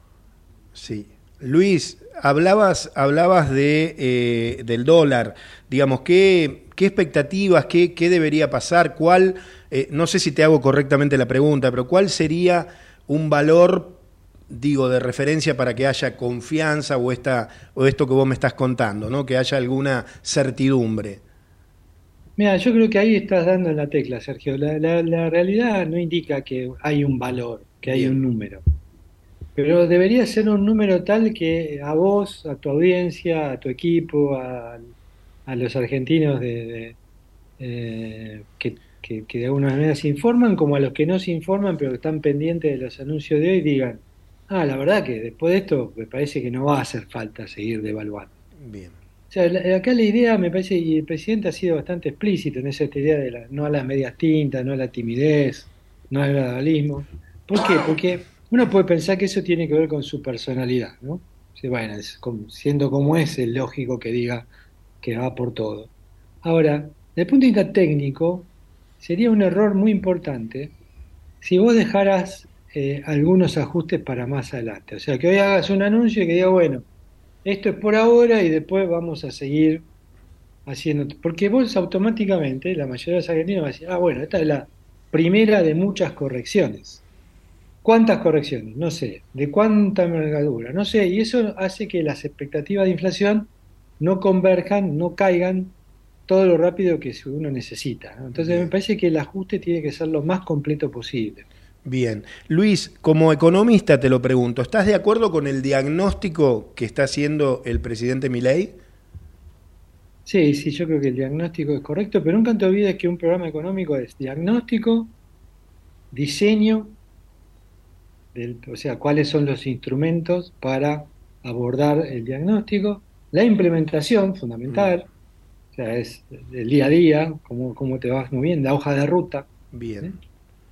Speaker 1: Sí. Luis, hablabas, hablabas de, eh, del dólar. Digamos, ¿qué, qué expectativas, qué, qué debería pasar? ¿Cuál, eh, no sé si te hago correctamente la pregunta, pero cuál sería un valor, digo, de referencia para que haya confianza o, esta, o esto que vos me estás contando, ¿no? que haya alguna certidumbre?
Speaker 23: Mira, yo creo que ahí estás dando la tecla, Sergio. La, la- la realidad no indica que hay un valor, que hay un número. Pero debería ser un número tal que a vos, a tu audiencia, a tu equipo, a, a los argentinos de, de, eh, que, que- que de alguna manera se informan, como a los que no se informan, pero que están pendientes de los anuncios de hoy, digan, ah, la verdad que después de esto me parece que no va a hacer falta seguir devaluando.
Speaker 1: Bien.
Speaker 23: O sea, la- acá la idea me parece, y el presidente ha sido bastante explícito en esa idea de la, no a las medias tintas, no a la timidez, no al gradualismo. ¿Por qué? Porque uno puede pensar que eso tiene que ver con su personalidad, ¿no? O sea, bueno, es como- siendo como es, es lógico que diga que va por todo. Ahora, desde el punto de vista técnico, sería un error muy importante si vos dejaras eh, algunos ajustes para más adelante. O sea, que hoy hagas un anuncio y que diga, bueno, esto es por ahora y después vamos a seguir haciendo. Porque vos automáticamente, la mayoría de los argentinos va a decir, ah, bueno, esta es la primera de muchas correcciones. ¿Cuántas correcciones? No sé. ¿De cuánta envergadura? No sé. Y eso hace que las expectativas de inflación no converjan, no caigan todo lo rápido que uno necesita. ¿no? Entonces me parece que el ajuste tiene que ser lo más completo posible.
Speaker 1: Bien. Luis, como economista te lo pregunto, ¿estás de acuerdo con el diagnóstico que está haciendo el presidente Milei?
Speaker 23: Sí, sí, yo creo que el diagnóstico es correcto, pero nunca te olvides que un programa económico es diagnóstico, diseño, del- o sea, cuáles son los instrumentos para abordar el diagnóstico, la implementación, fundamental, o sea, es el día a día, cómo, cómo te vas moviendo, la hoja de ruta,
Speaker 1: Bien,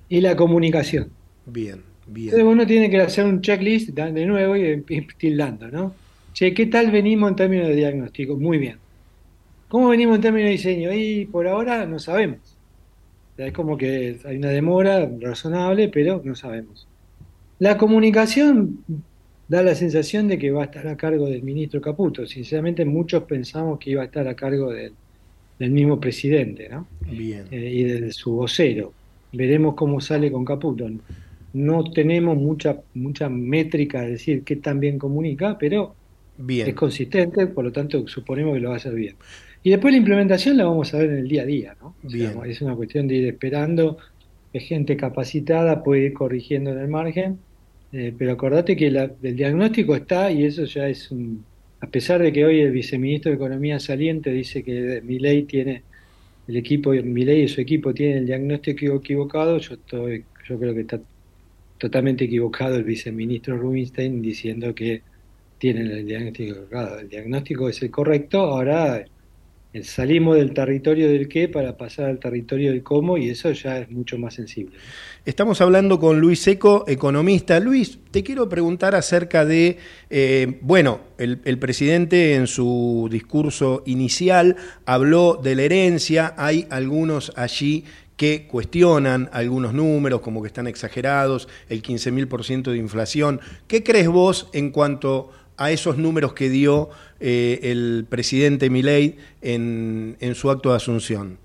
Speaker 23: y la comunicación.
Speaker 1: bien, bien.
Speaker 23: Entonces uno tiene que hacer un checklist de nuevo y ir tildando, ¿no? Che, ¿qué tal venimos en términos de diagnóstico? Muy bien. ¿Cómo venimos en términos de diseño? Y por ahora no sabemos. O sea, es como que hay una demora razonable, pero no sabemos. La comunicación da la sensación de que va a estar a cargo del ministro Caputo. Sinceramente, muchos pensamos que iba a estar a cargo del, del mismo presidente, ¿no?
Speaker 1: Bien.
Speaker 23: Eh, y de su vocero. Veremos cómo sale con Caputo. No tenemos mucha mucha métrica de decir qué tan bien comunica, pero
Speaker 1: Bien.
Speaker 23: es consistente, por lo tanto suponemos que lo va a hacer bien. Y después la implementación la vamos a ver en el día a día, ¿no? O sea, es una cuestión de ir esperando, que gente capacitada puede ir corrigiendo en el margen, eh, pero acordate que la- el diagnóstico está y eso ya es un... A pesar de que hoy el viceministro de Economía saliente dice que Milei tiene, el equipo, Milei y su equipo tienen el diagnóstico equivocado, yo, estoy, yo creo que está totalmente equivocado el viceministro Rubinstein diciendo que tienen el diagnóstico equivocado. El diagnóstico es el correcto, ahora salimos del territorio del qué para pasar al territorio del cómo y eso ya es mucho más sensible.
Speaker 1: Estamos hablando con Luis Seco, economista. Luis, te quiero preguntar acerca de, eh, bueno, el, presidente en su discurso inicial habló de la herencia, hay algunos allí que cuestionan algunos números, como que están exagerados, el 15.000% de inflación. ¿Qué crees vos en cuanto a esos números que dio eh, el presidente Milei en, en su acto de asunción?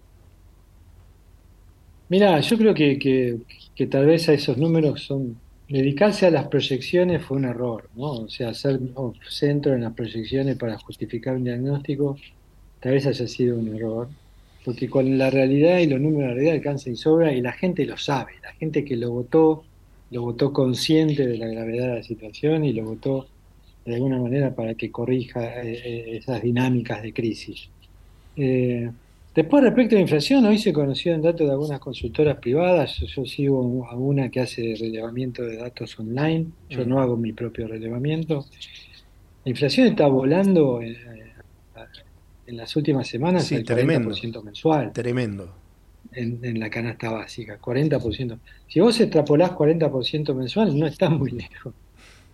Speaker 23: Mira, yo creo que, que, tal vez a esos números son... Dedicarse a las proyecciones fue un error, ¿no? O sea, hacer centro en las proyecciones para justificar un diagnóstico tal vez haya sido un error, porque con la realidad y los números de la realidad alcanza y sobra y la gente lo sabe, la gente que lo votó, lo votó consciente de la gravedad de la situación y lo votó de alguna manera para que corrija eh, eh, esas dinámicas de crisis. Eh, Después, respecto a la inflación, hoy se conocieron datos de algunas consultoras privadas. Yo, yo sigo a una que hace relevamiento de datos online. Yo
Speaker 1: Mm.
Speaker 23: no hago mi propio relevamiento. La inflación está volando en las últimas semanas
Speaker 1: Sí,
Speaker 23: al
Speaker 1: tremendo.
Speaker 23: 40% mensual
Speaker 1: Tremendo.
Speaker 23: en, en la canasta básica, 40%. Si vos extrapolás 40% mensual, no estás muy lejos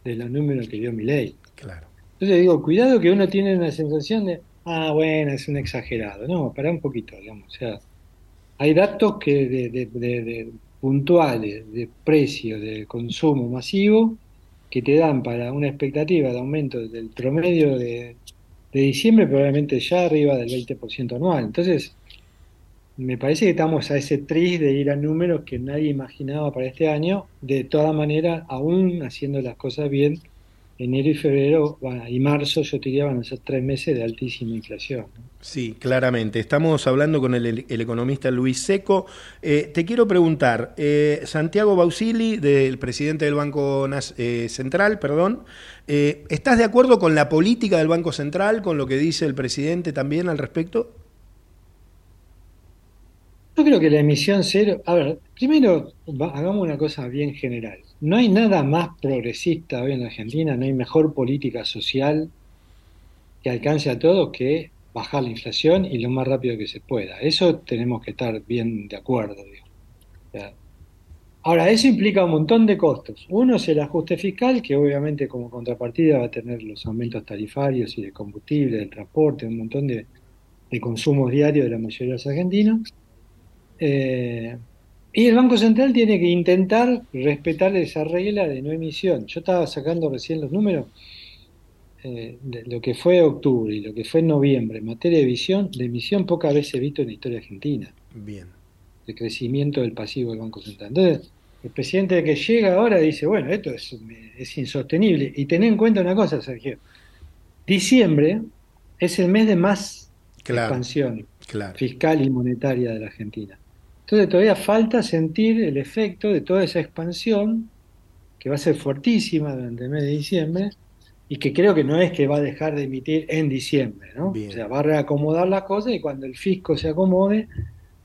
Speaker 23: de los números que dio mi ley.
Speaker 1: Claro.
Speaker 23: Entonces digo, cuidado que uno tiene una sensación de, ah, bueno, es un exagerado. No, pará un poquito, digamos. O sea, hay datos que de, de- de- de puntuales de precio de consumo masivo que te dan para una expectativa de aumento del promedio de, de diciembre probablemente ya arriba del 20% anual. Entonces, me parece que estamos a ese tris de ir a números que nadie imaginaba para este año. De todas maneras, aún haciendo las cosas bien, enero y febrero y marzo, yo te diría, van a ser tres meses de altísima inflación.
Speaker 1: Sí, claramente. Estamos hablando con el, economista Luis Seco. Eh, te quiero preguntar, eh, Santiago Bausili, del presidente del Banco eh, Central, perdón, eh, ¿estás de acuerdo con la política del Banco Central, con lo que dice el presidente también al respecto?
Speaker 23: Yo creo que la emisión cero, a ver, primero hagamos una cosa bien general. No hay nada más progresista hoy en Argentina, no hay mejor política social que alcance a todos que bajar la inflación y lo más rápido que se pueda. Eso tenemos que estar bien de acuerdo. ahora, eso implica un montón de costos. Uno es el ajuste fiscal, que obviamente como contrapartida va a tener los aumentos tarifarios y de combustible, del transporte, un montón de consumos diarios de la mayoría de los argentinos. Eh, y el Banco Central tiene que intentar respetar esa regla de no emisión. Yo estaba sacando recién los números eh, de lo que fue octubre y lo que fue noviembre en materia de emisión, de emisión pocas veces visto en la historia argentina,
Speaker 1: Bien.
Speaker 23: de crecimiento del pasivo del Banco Central. Entonces, el presidente que llega ahora dice, bueno, esto es, es insostenible. Y ten en cuenta una cosa, Sergio, diciembre es el mes de más
Speaker 1: Claro.
Speaker 23: expansión
Speaker 1: Claro.
Speaker 23: fiscal y monetaria de la Argentina. Entonces todavía falta sentir el efecto de toda esa expansión, que va a ser fuertísima durante el mes de diciembre, y que creo que no es que va a dejar de emitir en diciembre, ¿no? O sea, va a reacomodar las cosas y cuando el fisco se acomode,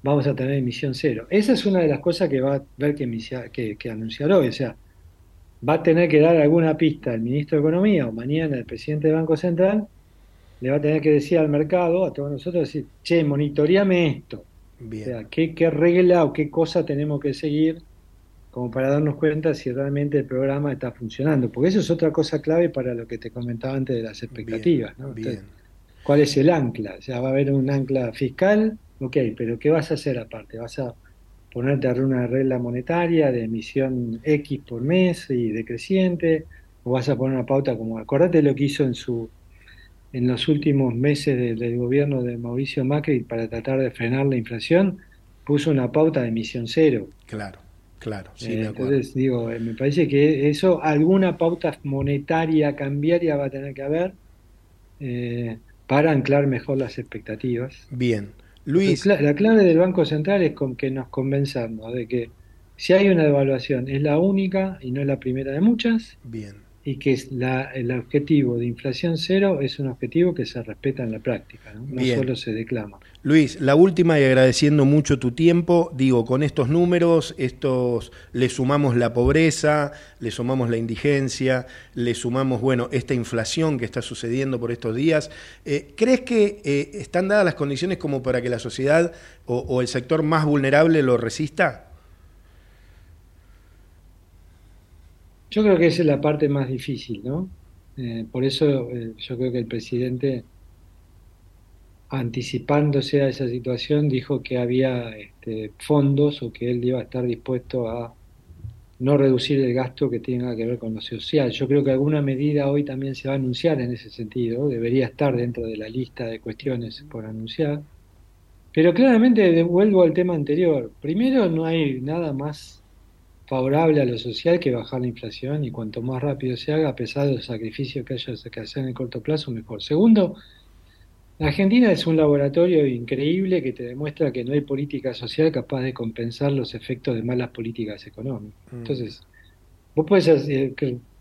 Speaker 23: vamos a tener emisión cero. Esa es una de las cosas que va a ver que, inicia- que, que anunciar hoy, o sea, va a tener que dar alguna pista el ministro de Economía o mañana el presidente del Banco Central, le va a tener que decir al mercado, a todos nosotros, decir, che, monitoreame esto.
Speaker 1: Bien.
Speaker 23: O sea, ¿qué, qué regla o qué cosa tenemos que seguir como para darnos cuenta si realmente el programa está funcionando? Porque eso es otra cosa clave para lo que te comentaba antes de las expectativas. ¿no?
Speaker 1: Bien.
Speaker 23: ¿Cuál es el ancla? O sea, va a haber un ancla fiscal, ok, pero ¿qué vas a hacer aparte? ¿Vas a ponerte a una regla monetaria de emisión X por mes y decreciente? ¿O vas a poner una pauta como, acordate lo que hizo en su en los últimos meses del, del gobierno de Mauricio Macri para tratar de frenar la inflación, puso una pauta de emisión cero.
Speaker 1: Claro, claro, sí,
Speaker 23: Eh, entonces, digo, eh, me parece que eso, alguna pauta monetaria cambiaria va a tener que haber eh, para anclar mejor las expectativas.
Speaker 1: Bien. Luis.
Speaker 23: La clave del Banco Central es con que nos convenzamos de que si hay una devaluación es la única y no es la primera de muchas,
Speaker 1: Bien.
Speaker 23: Y que es la, el objetivo de inflación cero es un objetivo que se respeta en la práctica, no, solo se declama.
Speaker 1: Luis, la última y agradeciendo mucho tu tiempo, digo, con estos números, estos le sumamos la pobreza, le sumamos la indigencia, le sumamos, bueno, esta inflación que está sucediendo por estos días. Eh, ¿Crees que eh, están dadas las condiciones como para que la sociedad o, o el sector más vulnerable lo resista?
Speaker 23: Yo creo que esa es la parte más difícil, ¿no? Eh, por eso eh, yo creo que el presidente, anticipándose a esa situación, dijo que había este, fondos o que él iba a estar dispuesto a no reducir el gasto que tenga que ver con lo social. Yo creo que alguna medida hoy también se va a anunciar en ese sentido, debería estar dentro de la lista de cuestiones por anunciar. Pero claramente vuelvo al tema anterior. Primero, no hay nada más favorable a lo social que bajar la inflación y cuanto más rápido se haga, a pesar de los sacrificios que haya que hacer en el corto plazo, mejor. Segundo, la Argentina es un laboratorio increíble que te demuestra que no hay política social capaz de compensar los efectos de malas políticas económicas.
Speaker 1: Mm.
Speaker 23: Entonces, vos puedes eh,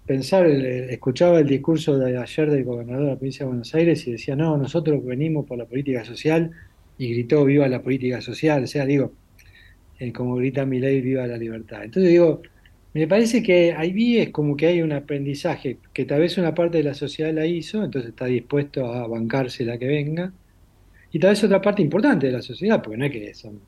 Speaker 23: pensar, eh, escuchaba el discurso de ayer del gobernador de la provincia de Buenos Aires y decía, no, nosotros venimos por la política social y gritó viva la política social. O sea, digo, eh, como grita mi ley, viva la libertad. Entonces digo, me parece que ahí es como que hay un aprendizaje que tal vez una parte de la sociedad la hizo, entonces está dispuesto a bancarse la que venga, Y tal vez otra parte importante de la sociedad, porque no es que son,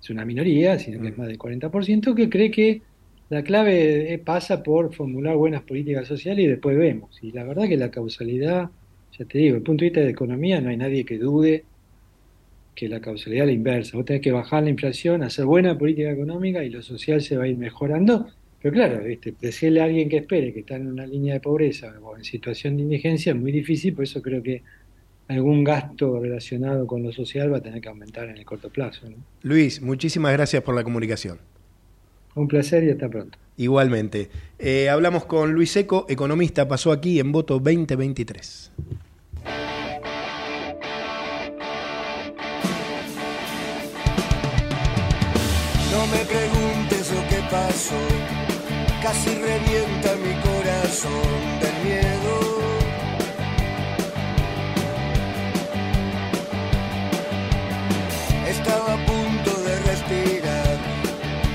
Speaker 23: es una minoría, sino que es más del 40%, que cree que la clave pasa por formular buenas políticas sociales y después vemos. Y la verdad que la causalidad, ya te digo, desde el punto de vista de economía, no hay nadie que dude que la causalidad es la inversa. Vos tenés que bajar la inflación, hacer buena política económica y lo social se va a ir mejorando. Pero claro, ¿viste? decirle a alguien que espere que está en una línea de pobreza o en situación de indigencia es muy difícil, por eso creo que algún gasto relacionado con lo social va a tener que aumentar en el corto plazo. ¿no?
Speaker 1: Luis, muchísimas gracias por la comunicación.
Speaker 23: Un placer y hasta pronto.
Speaker 1: Igualmente. Eh, hablamos con Luis Seco, economista, pasó aquí en voto 2023.
Speaker 7: Me preguntes lo que pasó, casi revienta mi corazón del miedo. Estaba a punto de respirar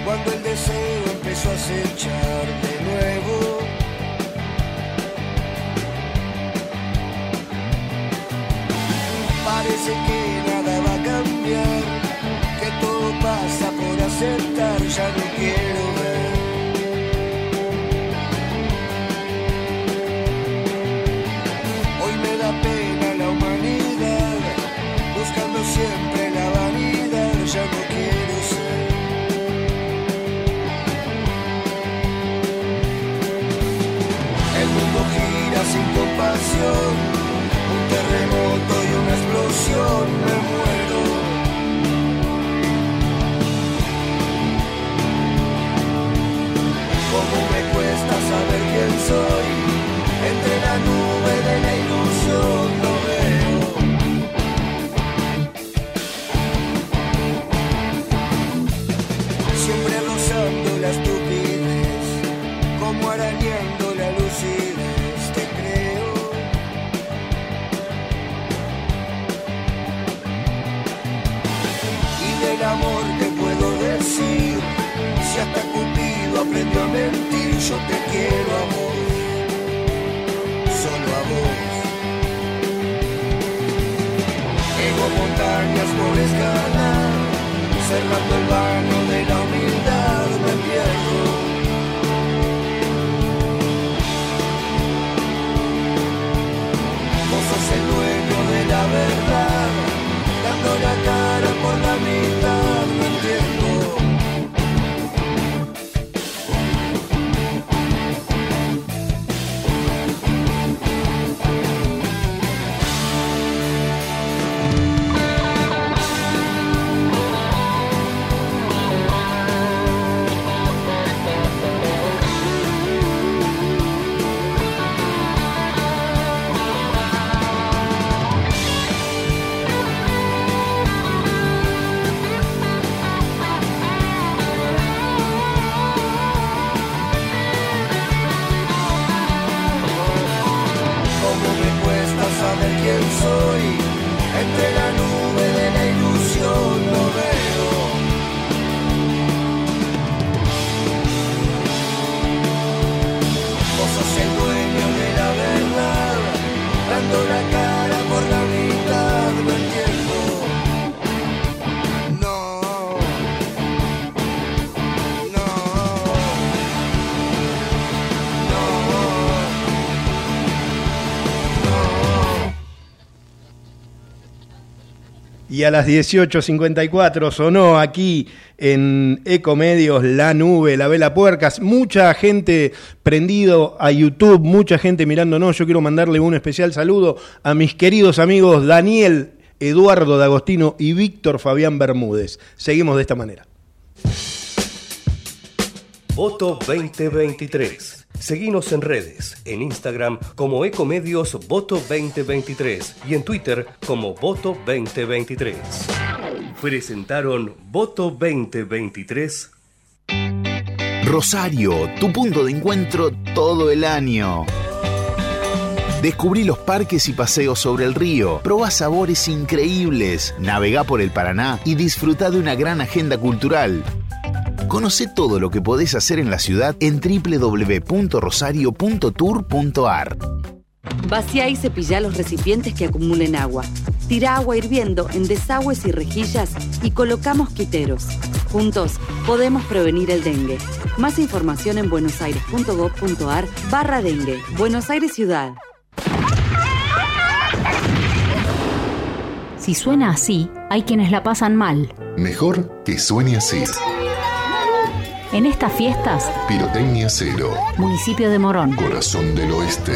Speaker 7: cuando el deseo empezó a acechar de nuevo. Parece que Y a
Speaker 1: las 18.54 sonó aquí en Ecomedios La Nube, La Vela Puercas. Mucha gente prendido a YouTube, mucha gente mirándonos. Yo quiero mandarle un especial saludo a mis queridos amigos Daniel, Eduardo D'Agostino y Víctor Fabián Bermúdez. Seguimos de esta manera.
Speaker 2: Voto 2023. Seguinos en redes, en Instagram como Ecomedios Voto 2023 y en Twitter como Voto 2023. Presentaron Voto 2023.
Speaker 24: Rosario, tu punto de encuentro todo el año. Descubrí los parques y paseos sobre el río, probá sabores increíbles, navegá por el Paraná y disfrutá de una gran agenda cultural. Conoce todo lo que podés hacer en la ciudad en www.rosario.tour.ar.
Speaker 8: Vacía y cepillá los recipientes que acumulen agua. tira agua hirviendo en desagües y rejillas y coloca mosquiteros. Juntos podemos prevenir el dengue. Más información en buenosaires.gov.ar barra dengue. Buenos Aires Ciudad.
Speaker 25: Si suena así, hay quienes la pasan mal.
Speaker 26: Mejor que suene así.
Speaker 25: En estas fiestas,
Speaker 26: Pirotecnia Cero.
Speaker 25: municipio de Morón.
Speaker 26: Corazón del Oeste.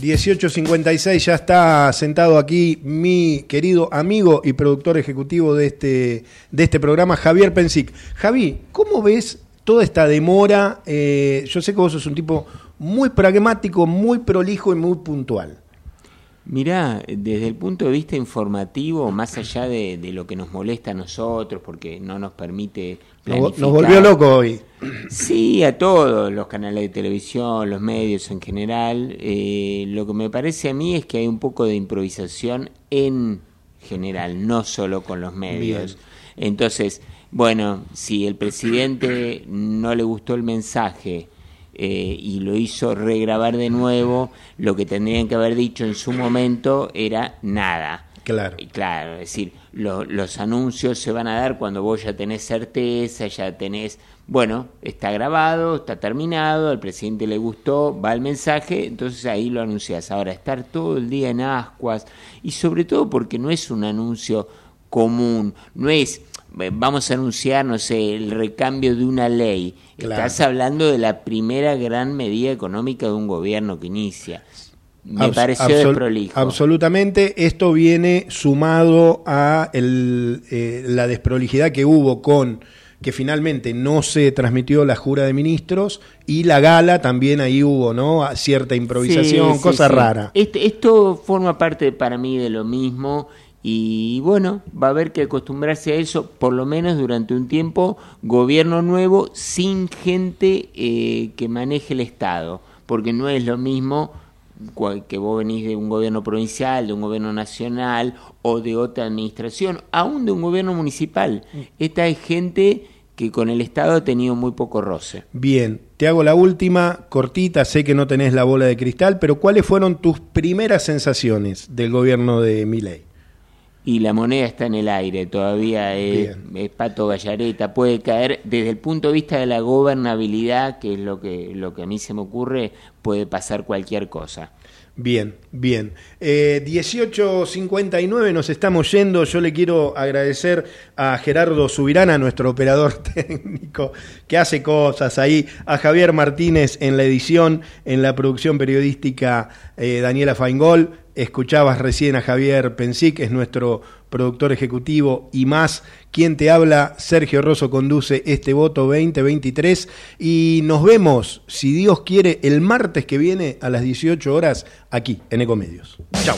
Speaker 1: ...1856 ya está sentado aquí mi querido amigo y productor ejecutivo de este, de este programa, Javier Pensic. Javi, ¿cómo ves toda esta demora? Eh, yo sé que vos sos un tipo muy pragmático, muy prolijo y muy puntual.
Speaker 27: Mirá, desde el punto de vista informativo, más allá de, de lo que nos molesta a nosotros, porque no nos permite planificar.
Speaker 1: nos volvió loco hoy.
Speaker 27: Sí, a todos los canales de televisión, los medios en general. eh, lo que me parece a mí es que hay un poco de improvisación en general, no solo con los medios. Entonces, bueno, si el presidente no le gustó el mensaje eh, y lo hizo regrabar de nuevo, lo que tendrían que haber dicho en su momento era nada.
Speaker 1: Claro.
Speaker 27: Y Claro, es decir, lo- los anuncios se van a dar cuando vos ya tenés certeza, ya tenés, bueno, está grabado, está terminado, al presidente le gustó, va el mensaje, entonces ahí lo anunciás. Ahora, estar todo el día en ascuas, y sobre todo porque no es un anuncio común, no es, eh, vamos a anunciar, no sé, el recambio de una ley.
Speaker 1: Claro.
Speaker 27: Estás hablando de la primera gran medida económica de un gobierno que inicia. Me
Speaker 1: Abs-
Speaker 27: pareció desprolijo.
Speaker 1: Absolutamente. Esto viene sumado a el, eh, la desprolijidad que hubo con que finalmente no se transmitió la jura de ministros y la gala también ahí hubo, ¿no? A Cierta improvisación,
Speaker 27: Sí, sí,
Speaker 1: cosa
Speaker 27: sí.
Speaker 1: rara.
Speaker 27: Este- esto forma parte para mí de lo mismo y bueno, va a haber que acostumbrarse a eso, por lo menos durante un tiempo, gobierno nuevo sin gente eh, que maneje el Estado, porque no es lo mismo que vos venís de un gobierno provincial, de un gobierno nacional o de otra administración, aún de un gobierno municipal. Esta es gente que con el Estado ha tenido muy poco roce.
Speaker 1: Bien, te hago la última, cortita, sé que no tenés la bola de cristal, pero ¿cuáles fueron tus primeras sensaciones del gobierno de Milei?
Speaker 27: Y la moneda está en el aire, todavía es, es pato gallareta, puede caer desde el punto de vista de la gobernabilidad, que es lo que, lo que a mí se me ocurre, puede pasar cualquier cosa.
Speaker 1: Bien, bien. Eh, 18.59 nos estamos yendo. Yo le quiero agradecer a Gerardo Subirana, nuestro operador (laughs) técnico, que hace cosas ahí, a Javier Martínez en la edición, en la producción periodística eh, Daniela Feingol. Escuchabas recién a Javier Pensic, es nuestro productor ejecutivo y más. Quien te habla, Sergio Rosso conduce este voto 2023 y nos vemos, si Dios quiere, el martes que viene a las 18 horas aquí en Ecomedios. Chao.